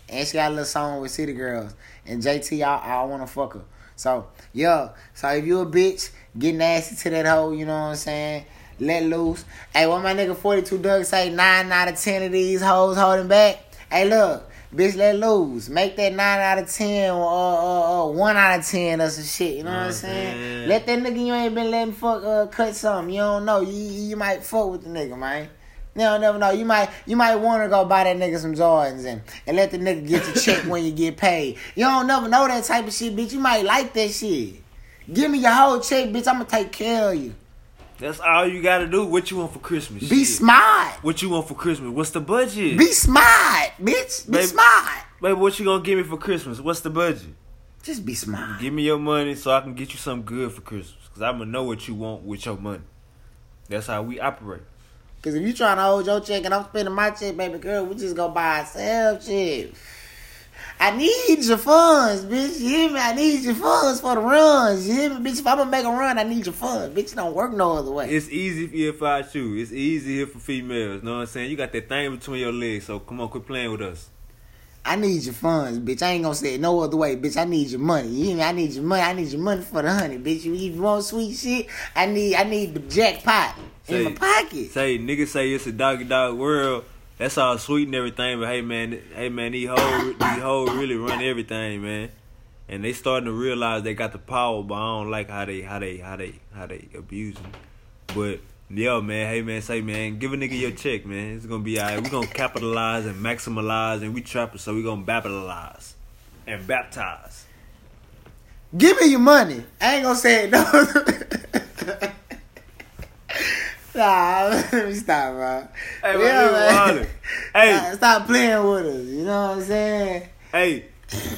A: And she got a little song with City Girls. And JT, I, I wanna fuck her. So, yeah. So if you a bitch, get nasty to that hoe, you know what I'm saying? Let loose. Hey, what my nigga 42 Dugg say, 9 out of 10 of these hoes holding back. Hey, look, bitch, let loose. Make that 9 out of 10 or uh, uh, uh, 1 out of 10 or some shit. You know what I'm saying? Let that nigga you ain't been letting fuck uh, cut something. You don't know. You, you might fuck with the nigga, man. You don't never know. You might you might want to go buy that nigga some Jordans and, and let the nigga get the check when you get paid. You don't never know that type of shit, bitch. You might like that shit. Give me your whole check, bitch. I'ma take care of you.
B: That's all you gotta do. What you want for Christmas?
A: Be
B: Shit.
A: smart.
B: What you want for Christmas? What's the budget?
A: Be smart, bitch. Be
B: Baby.
A: smart.
B: Baby, what you gonna give me for Christmas? What's the budget?
A: Just be smart.
B: Give me your money so I can get you something good for Christmas. Cause I'ma know what you want with your money. That's how we operate.
A: Cause if you trying to hold your check and I'm spending my check, baby girl, we just gonna buy ourselves shit. I need your funds, bitch. You hear me? I need your funds for the runs. You hear me, bitch? If I'm gonna make a run, I need your funds. Bitch, don't work no other way.
B: It's easy for you if I shoot. It's easy here for females. You know what I'm saying? You got that thing between your legs, so come on, quit playing with us.
A: I need your funds, bitch. I ain't gonna say it no other way, bitch. I need your money. You hear me? I need your money. I need your money for the honey, bitch. You you want sweet shit, I need I need the jackpot in my pocket.
B: Say niggas say it's a doggy dog world. That's all sweet and everything, but hey man, hey man, these hoes, these hoes really run everything, man. And they starting to realize they got the power, but I don't like how they, how they, how they, how they abuse them. But yo, man, hey man, say man, give a nigga your check, man. It's gonna be alright. We gonna capitalize and maximize, and we trappers, so we gonna babbilize and baptize.
A: Give me your money. I ain't gonna say it no. nah, let me stop, bro.
B: Hey, man, we wildin'. Hey.
A: Stop, stop playing with us. You know what I'm saying?
B: Hey,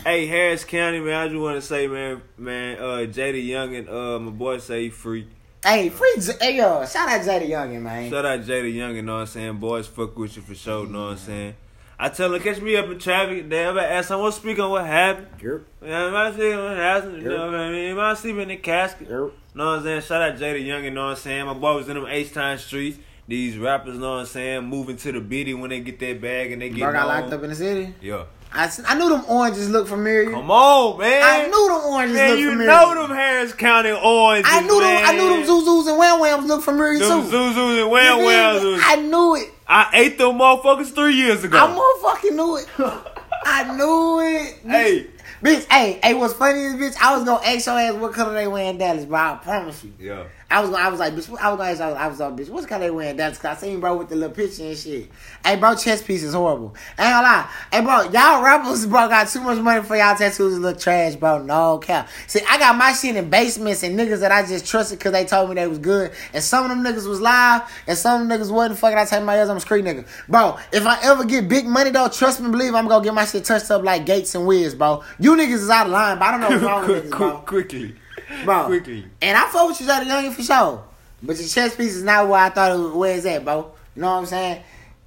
B: hey, Harris County, man. I just want to say, man, man, uh, Jada Young and uh, my boy say he free.
A: Hey, free. J- Hey, yo, shout out Jada Youngin, man.
B: Shout out Jada Young, you know what I'm saying? Boys fuck with you for sure, you know what I'm saying? I tell her, catch me up in traffic. They ever ask someone speak on what happened.
A: Yep.
B: Yeah, am I speaking on what happened? You
A: Yep.
B: know what I mean? Am I sleeping in the casket?
A: Yep.
B: Know what I'm saying? Shout out Jada Young, you know what I'm saying? My boy was in them H-Town streets. These rappers, know what I'm saying? Moving to the biddy when they get that bag and they get
A: Bro got locked up in the city.
B: Yeah.
A: I, I knew them oranges looked familiar.
B: Come on, man.
A: I knew them oranges
B: Man,
A: looked
B: you
A: familiar.
B: know them Harris County oranges,
A: I knew them. I knew them
B: man.
A: Zuzus and Wham Whams looked familiar
B: Them
A: too.
B: Zuzus and
A: You
B: Wham Whams.
A: I knew it.
B: I ate them motherfuckers three years ago.
A: I motherfucking knew it. I knew it.
B: Hey.
A: Bitch, hey, hey, what's funny is, bitch, I was gonna ask your ass what color they wear in Dallas, bro. I promise you.
B: yeah.
A: I was gonna, I was like, bitch, I was gonna ask, you, I was like, bitch, what color they wear in Dallas? Cause I seen bro with the little picture and shit. Hey, bro, chest piece is horrible. I ain't gonna lie. Hey, bro, y'all rappers, bro, got too much money for y'all tattoos. Look trash, bro. No cap. See, I got my shit in basements and niggas that I just trusted because they told me they was good. And some of them niggas was live, and some of them niggas wasn't. Fucking, I tell my ass I'm a street nigga, bro. If I ever get big money though, trust me, believe I'm gonna get my shit touched up like Gates and Wiz, bro. You niggas is out of line, but I don't know what's wrong with niggas, bro
B: Quickly.
A: Bro.
B: Quickly.
A: And I fuck with you, Jada Youngin, for sure. But your chest piece is not where I thought it was, where it's at, bro. You know what I'm saying?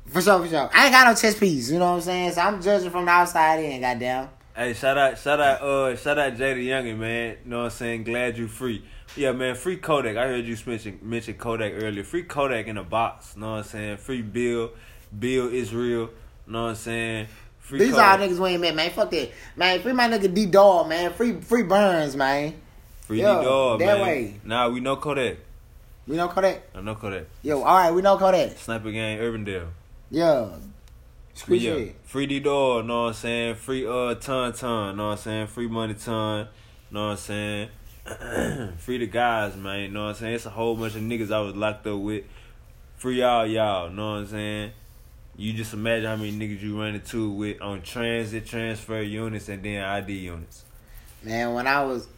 A: For sure, for sure. I ain't got no chest piece, you know what I'm saying? So I'm judging from the outside in, goddamn.
B: Hey, shout out, shout out, uh, shout out Jada Youngin, man. You know what I'm saying? Glad you free. Yeah, man, free Kodak. I heard you mention mention Kodak earlier. Free Kodak in a box. You know what I'm saying? Free Bill. Bill Israel. You know what I'm saying? Free
A: These are
B: all
A: niggas we ain't met, man. Fuck that. Man, free my nigga D Dog, man. Free free Burns, man.
B: Free
A: Yo,
B: D Dog,
A: that
B: man.
A: way.
B: Nah, we know Kodak.
A: We know Kodak?
B: I know Kodak.
A: Yo, alright, we know Kodak.
B: Sniper Gang, Urbandale.
A: Yeah. Street
B: yeah, free D Dog, know what I'm saying? Free uh ton ton, know what I'm saying? Free money ton, know what I'm saying? free the guys, man, you know what I'm saying? It's a whole bunch of niggas I was locked up with. Free y'all, y'all, know what I'm saying? You just imagine how many niggas you run into with on transit transfer units and then ID units.
A: Man, when I was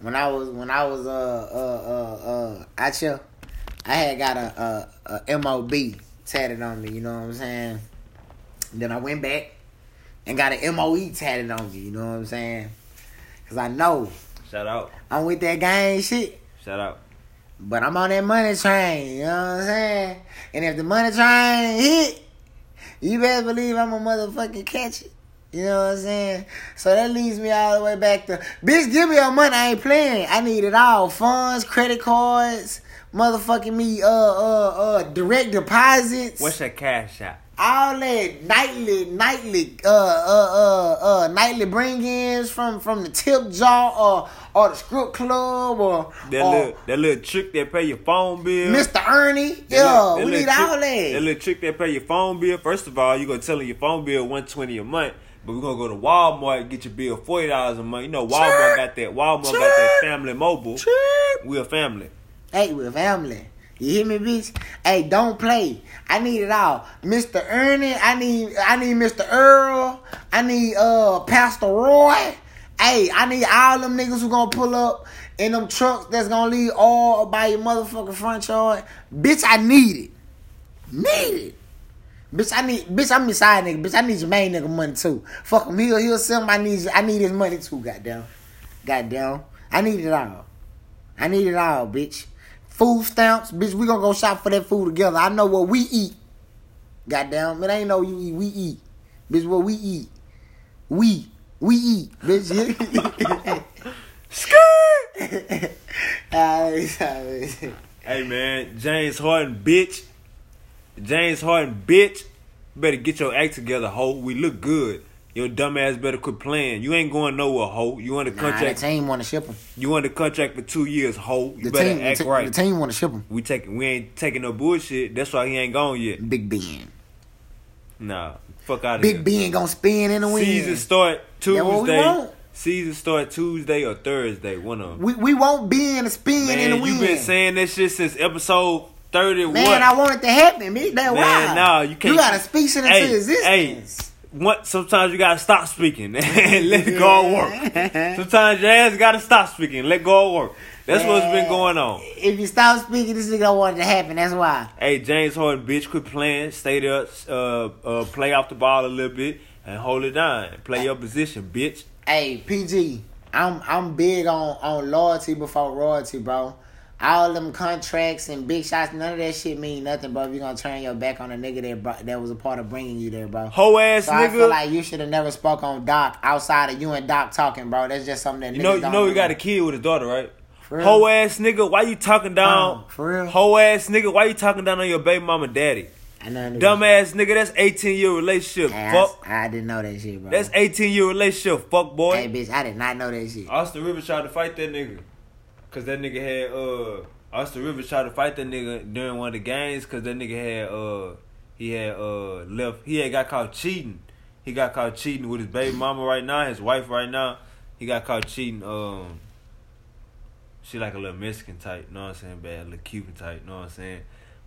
A: when I was when I was uh uh uh uh out here, I had got a, a, a MOB tatted on me, you know what I'm saying? Then I went back and got an MOE tatted on me, you know what I'm saying? Cause I know
B: Shout out,
A: I'm with that gang shit.
B: shout out.
A: But I'm on that money train, you know what I'm saying? And if the money train hit, you better believe I'm a motherfucking catch it. You know what I'm saying? So that leads me all the way back to bitch, give me your money. I ain't playing. I need it all. Funds, credit cards, motherfucking me, uh, uh, uh, direct deposits.
B: What's your cash out?
A: all that nightly, nightly, uh, uh, uh, uh, nightly bring-ins from from the tip jar or or the script club or,
B: That
A: or
B: little that little trick that pay your phone bill.
A: Mr. Ernie.
B: That
A: Yeah,
B: little-
A: we need
B: trick-
A: all
B: That
A: that.
B: little trick that pay your phone bill. First of all, you gonna tell them your phone bill one twenty a month, but we're gonna go to Walmart and get your bill forty dollars a month. You know Walmart
A: Sure.
B: got that. Walmart got that family mobile. We a family.
A: Hey, we're family. You hear me, bitch? Hey, don't play. I need it all. Mr. Ernie, I need I need Mr. Earl. I need uh Pastor Roy. Hey, I need all them niggas who gonna pull up in them trucks that's gonna leave all by your motherfucking front yard. Bitch, I need it. Need it. Bitch, I need, bitch, I'm your side nigga. Bitch, I need your main nigga money too. Fuck him, he'll, he'll sell him. I need, I need his money too. Goddamn, goddamn. I need it all. I need it all, bitch. Food stamps, bitch. We gonna go shop for that food together. I know what we eat. Goddamn, it ain't no you eat. We eat, bitch. What we eat, we we eat, bitch.
B: Skirt. Hey man, James Harden, bitch. James Harden, bitch. Better get your act together, ho. We look good. Your dumb ass better quit playing. You ain't going nowhere, ho. You on the
A: Nah, the team want to ship him.
B: you on the contract for two years, ho. You
A: The
B: better
A: team, the,
B: act right.
A: the team want to ship him.
B: we taking, we ain't taking no bullshit. That's why he ain't gone yet.
A: Big Ben.
B: Nah, fuck out of
A: Big
B: here.
A: Big Ben gonna spin in the wind.
B: Season start
A: That what we
B: Tuesday.
A: want.
B: Season start Tuesday or Thursday. One of them.
A: We we won't be in to spin in the
B: Man,
A: wind.
B: you been saying that shit since episode thirty.
A: Man. I want it to happen. Man, that
B: Man,
A: why?
B: nah, you can't-
A: You gotta speak it into
B: Hey,
A: existence.
B: what sometimes you gotta stop speaking and let it go work. Sometimes your ass gotta stop speaking, let go work. That's what's been going on.
A: If you stop speaking, this nigga don't want it to happen. That's why.
B: Hey, James Harden, bitch, quit playing. Stay there, uh, uh, play off the ball a little bit and hold it down. Play your position, bitch.
A: Hey, PG, I'm I'm big on on loyalty before royalty, bro. All them contracts and big shots, none of that shit mean nothing, bro. If you gonna turn your back on a nigga that brought, that was a part of bringing you there, bro.
B: Hoe ass
A: So I feel like you should have never spoke on Doc outside of you and Doc talking, bro. That's just something that
B: you know, you know,
A: do.
B: got a kid with his daughter, right? Hoe ass nigga, why you talking down?
A: Oh, for real?
B: Hoe ass nigga, why you talking down on your baby mama daddy?
A: I know niggas-
B: Dumbass nigga, that's 18 year relationship.
A: Hey, I,
B: Fuck.
A: I didn't know that shit, bro.
B: That's 18 year relationship. Fuck boy.
A: Hey, bitch, I did not know that shit.
B: Austin Rivers tried to fight that nigga. Cause that nigga had uh Austin Rivers tried to fight that nigga during one of the games cause that nigga had uh he had uh left he had got caught cheating. He got caught cheating with his baby mama right now, his wife right now. He got caught cheating, um she like a little Mexican type, know what I'm saying? Bad little Cuban type, know what I'm saying?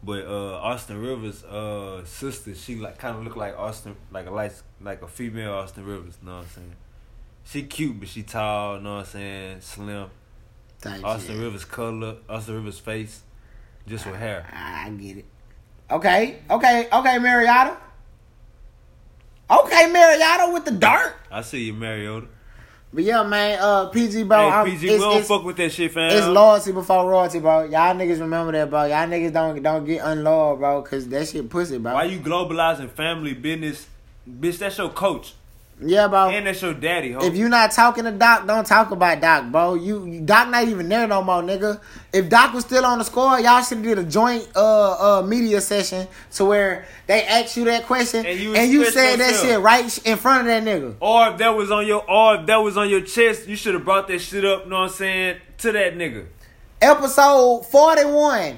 B: But uh Austin Rivers uh sister, she like kinda look like Austin like a light like a female Austin Rivers, know what I'm saying? She cute, but she tall. Know what I'm saying? Slim.
A: Type
B: Austin
A: shit.
B: Rivers color. Austin Rivers face, just with hair.
A: I, I get it. Okay, okay, okay, Mariota. Okay, Mariota with the dart.
B: I see you, Mariota.
A: But yeah, man, uh, PG, bro.
B: hey, PG, we don't
A: it's,
B: fuck with that shit, fam.
A: it's loyalty before royalty, bro. Y'all niggas remember that, bro. Y'all niggas don't don't get unloyal, bro, cause that shit pussy, bro.
B: Why you globalizing family business? Bitch, that's your coach.
A: Yeah, bro.
B: And that's your daddy, ho.
A: If you not talking to Doc, don't talk about Doc, bro. You, you Doc not even there no more, nigga. If Doc was still on the score, y'all should have did a joint uh uh media session to where they asked you that question
B: And you
A: and you said that shit right in front of that nigga.
B: or if that was on your or if that was on your chest, you should have brought that shit up, You know what I'm saying, to that nigga.
A: Episode forty one.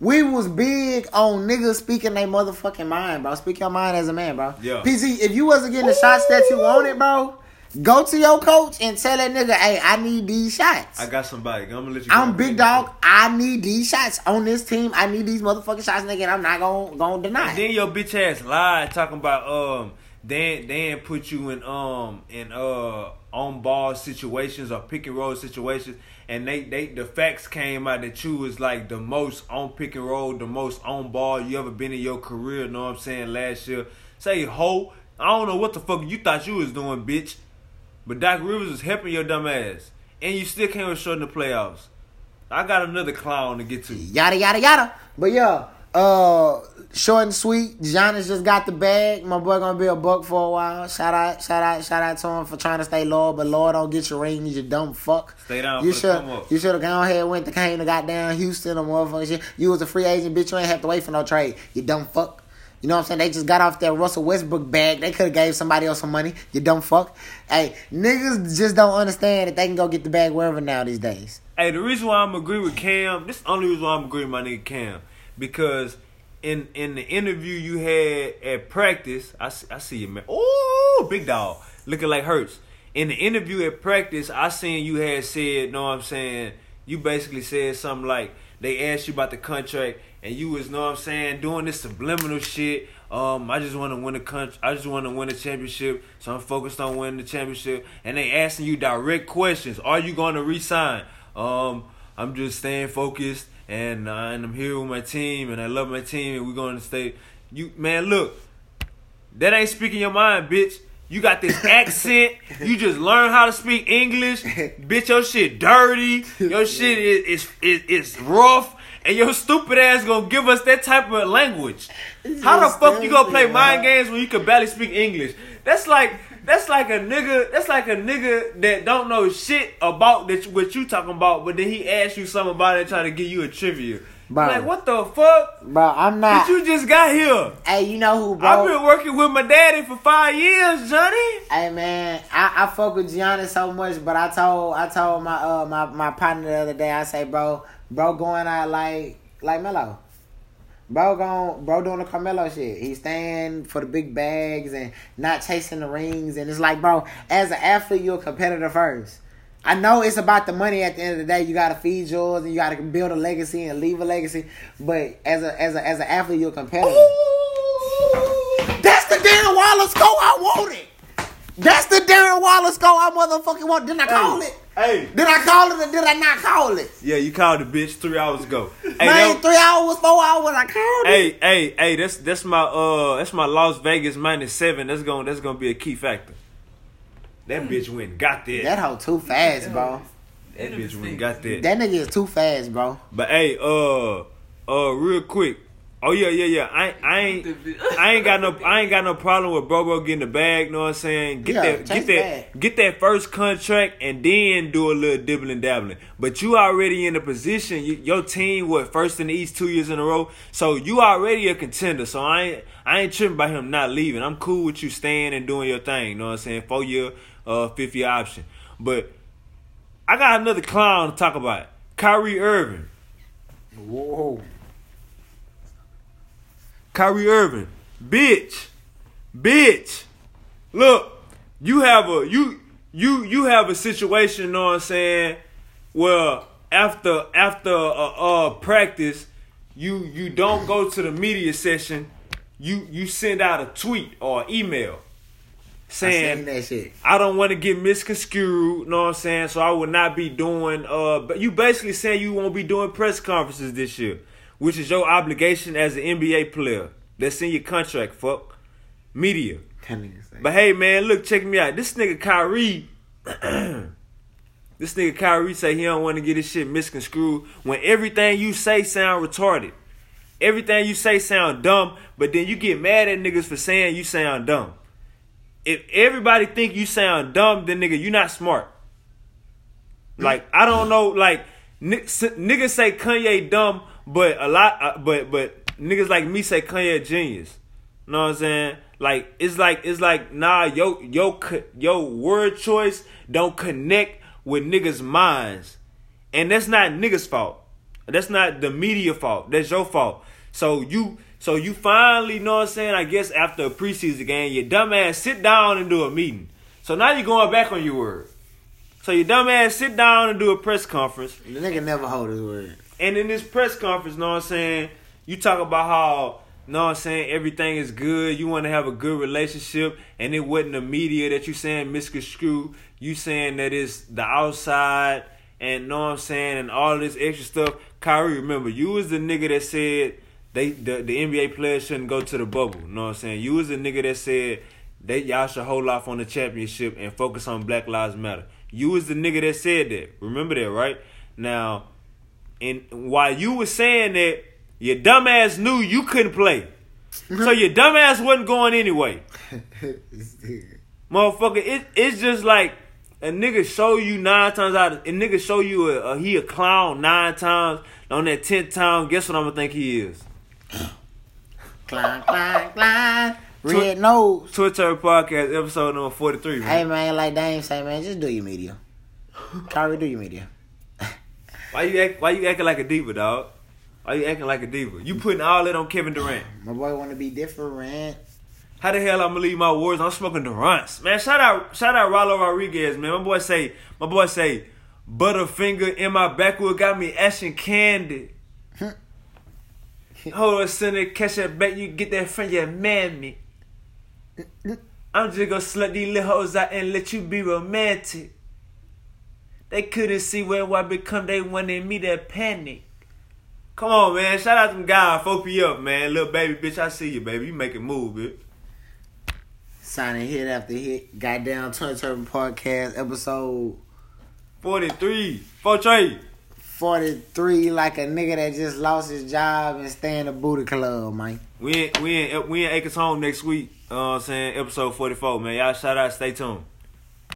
A: We was big on niggas speaking their motherfucking mind, bro. Speak your mind as a man, bro.
B: Yeah.
A: PG, if you wasn't getting the shots that you wanted, bro, go to your coach and tell that nigga, hey, I need these shots.
B: I got somebody. I'm gonna let you.
A: I'm big dog. I need these shots on this team. I need these motherfucking shots, nigga. And I'm not gonna gonna deny.
B: And then your bitch ass lied talking about um they ain't put you in um in uh on ball situations or pick and roll situations and they they the facts came out that you was like the most on pick and roll, the most on ball you ever been in your career, know what I'm saying, last year. Say ho, I don't know what the fuck you thought you was doing, bitch. But Doc Rivers was helping your dumb ass. And you still came with short in the playoffs. I got another clown to get to.
A: Yada yada yada. But yeah, uh, short and sweet. Giannis just got the bag. My boy gonna be a buck for a while. Shout out, shout out, shout out to him for trying to stay loyal. But Lord, don't get your ring, you dumb fuck.
B: Stay down
A: You should,
B: come up.
A: you should have gone ahead and went to came to goddamn Houston or motherfucking shit. You was a free agent, bitch. You ain't have to wait for no trade. You dumb fuck. You know what I'm saying? They just got off that Russell Westbrook bag. They could have gave somebody else some money. You dumb fuck. Hey, niggas just don't understand that they can go get the bag wherever now these days.
B: Hey, the reason why I'm agree with Cam, this is the only reason why I'm agree with my nigga Cam, because in in the interview you had at practice, I see, I see you man. Oh, big dog, looking like Hurts. In the interview at practice, I seen you had said, know what I'm saying? You basically said something like they asked you about the contract, and you was, know what I'm saying, doing this subliminal shit. Um, I just want to win the country. I just want to win a championship, so I'm focused on winning the championship. And they asking you direct questions: Are you going to resign? Um, I'm just staying focused, and uh, and I'm here with my team, and I love my team, and we're going to stay. You man, look, That ain't speaking your mind, bitch. You got this accent. You just learn how to speak English. bitch, your shit dirty. Your shit is is is, is rough. And your stupid ass gonna give us that type of language. How the fuck you gonna play mind games when you can barely speak English? That's like that's like a nigga. That's like a nigga that don't know shit about that what you talking about, but then he asks you something about it, trying to give you a trivia.
A: Bro.
B: Like what the fuck?
A: Bro, I'm not.
B: Did you just got here?
A: hey, you know who, bro?
B: I've been working with my daddy for five years, Johnny.
A: Hey man, I, I fuck with Giannis so much, but I told I told my uh my, my partner the other day, I say, bro, bro going out like like Melo. Bro going bro doing the Carmelo shit. He's staying for the big bags and not chasing the rings and it's like, bro, as an athlete, you're a competitor first. I know it's about the money at the end of the day. You gotta feed yours and you gotta build a legacy and leave a legacy. But as a as a as an athlete, you're a competitor. That's the Darren Waller's score I wanted. That's the Darren Waller's score I motherfucking want. Didn't I call it?
B: Hey.
A: Did I call it or did I not call it?
B: Yeah, you called the bitch three hours ago. Hey,
A: Man,
B: that-
A: three hours, four hours, I called it.
B: hey, hey, hey, that's that's my uh that's my Las Vegas minus seven. That's gonna that's gonna be a key factor. That bitch went got that.
A: That hoe too fast, bro.
B: That bitch went got that.
A: That nigga is too fast, bro.
B: But hey, uh, uh, real quick. Oh yeah, yeah, yeah. I, I ain't, I ain't got no, I ain't got no problem with bro, bro getting the bag. Know what I'm saying? Get
A: Yeah,
B: that, get that,
A: bag.
B: get that first contract, and then do a little dibbling dabbling. But you already in a position. You, your team what first in the East two years in a row, so you already a contender. So I ain't, I ain't tripping by him not leaving. I'm cool with you staying and doing your thing. Know what I'm saying? Four year, uh, fifth year option. But I got another clown to talk about. Kyrie Irving.
A: Whoa.
B: Kyrie Irving, bitch, bitch. Look, you have a you you you have a situation. You know what I'm saying? Well, after after uh, uh practice, you you don't go to the media session. You you send out a tweet or email saying
A: seen that shit.
B: I don't want to get misconstrued, you know what I'm saying? So I will not be doing uh but you basically saying you won't be doing press conferences this year, which is your obligation as an NBA player. That's in your contract, fuck. Media.
A: That nigga say-
B: But hey man, look, check me out. This nigga Kyrie This nigga Kyrie say he don't want to get his shit misconstrued when everything you say sound retarded. Everything you say sound dumb, but then you get mad at niggas for saying you sound dumb. If everybody think you sound dumb, then nigga, you not smart. Like I don't know, like ni- niggas say Kanye dumb, but a lot, uh, but but niggas like me say Kanye a genius. Know what I'm saying? Like it's like it's like nah, yo yo yo word choice don't connect with niggas' minds, and that's not niggas' fault. That's not the media fault. That's your fault. So you so you finally know what I'm saying. I guess after a preseason game, your dumb ass sit down and do a meeting. So now you're going back on your word. So your dumb ass sit down and do a press conference.
A: The nigga never hold his word.
B: And in this press conference, know what I'm saying, you talk about how, know what I'm saying, everything is good. You want to have a good relationship. And it wasn't the media that you saying misconstrued. You saying that it's the outside and know what I'm saying and all this extra stuff. Kyrie, remember, you was the nigga that said they the, the NBA players shouldn't go to the bubble. Know what I'm saying? You was the nigga that said they y'all should hold off on the championship and focus on Black Lives Matter. You was the nigga that said that. Remember that, right? Now, and while you was saying that, your dumbass knew you couldn't play. so your dumbass wasn't going anyway. Motherfucker, it, it's just like a nigga show you nine times out of a nigga show you a, a he a clown nine times. On that tenth time, guess what I'm gonna think he is?
A: Climb, climb, climb. Red nose.
B: Twitter podcast episode number forty three.
A: Hey man, like Dame say, man, just do your media. Kyrie, do your media.
B: Why you act, why you acting like a diva, dog? Why you acting like a diva? You putting all that on Kevin Durant.
A: My boy want to be different.
B: How the hell I'm gonna leave my words? I'm smoking Durant's. Man, shout out shout out Rollo Rodriguez, man. My boy say my boy say Butterfinger in my backwood got me ashing candy. Hold on, son, catch that back, you get that friend, yeah, man me. I'm just gonna slut these little hoes out and let you be romantic. They couldn't see where I become, they wanted me to panic. Come on, man. Shout out to them guys, 4P up, man. Little baby bitch, I see you, baby. You make it move, bitch.
A: Signing hit after hit. Goddamn Twenty Turban Podcast episode
B: 43. Four trade.
A: 43 like a nigga that just lost his job and stay in the booty club, man.
B: We in, we in, we in Acres Home next week. Uh, what I'm saying episode 44, man. Y'all shout out. Stay tuned.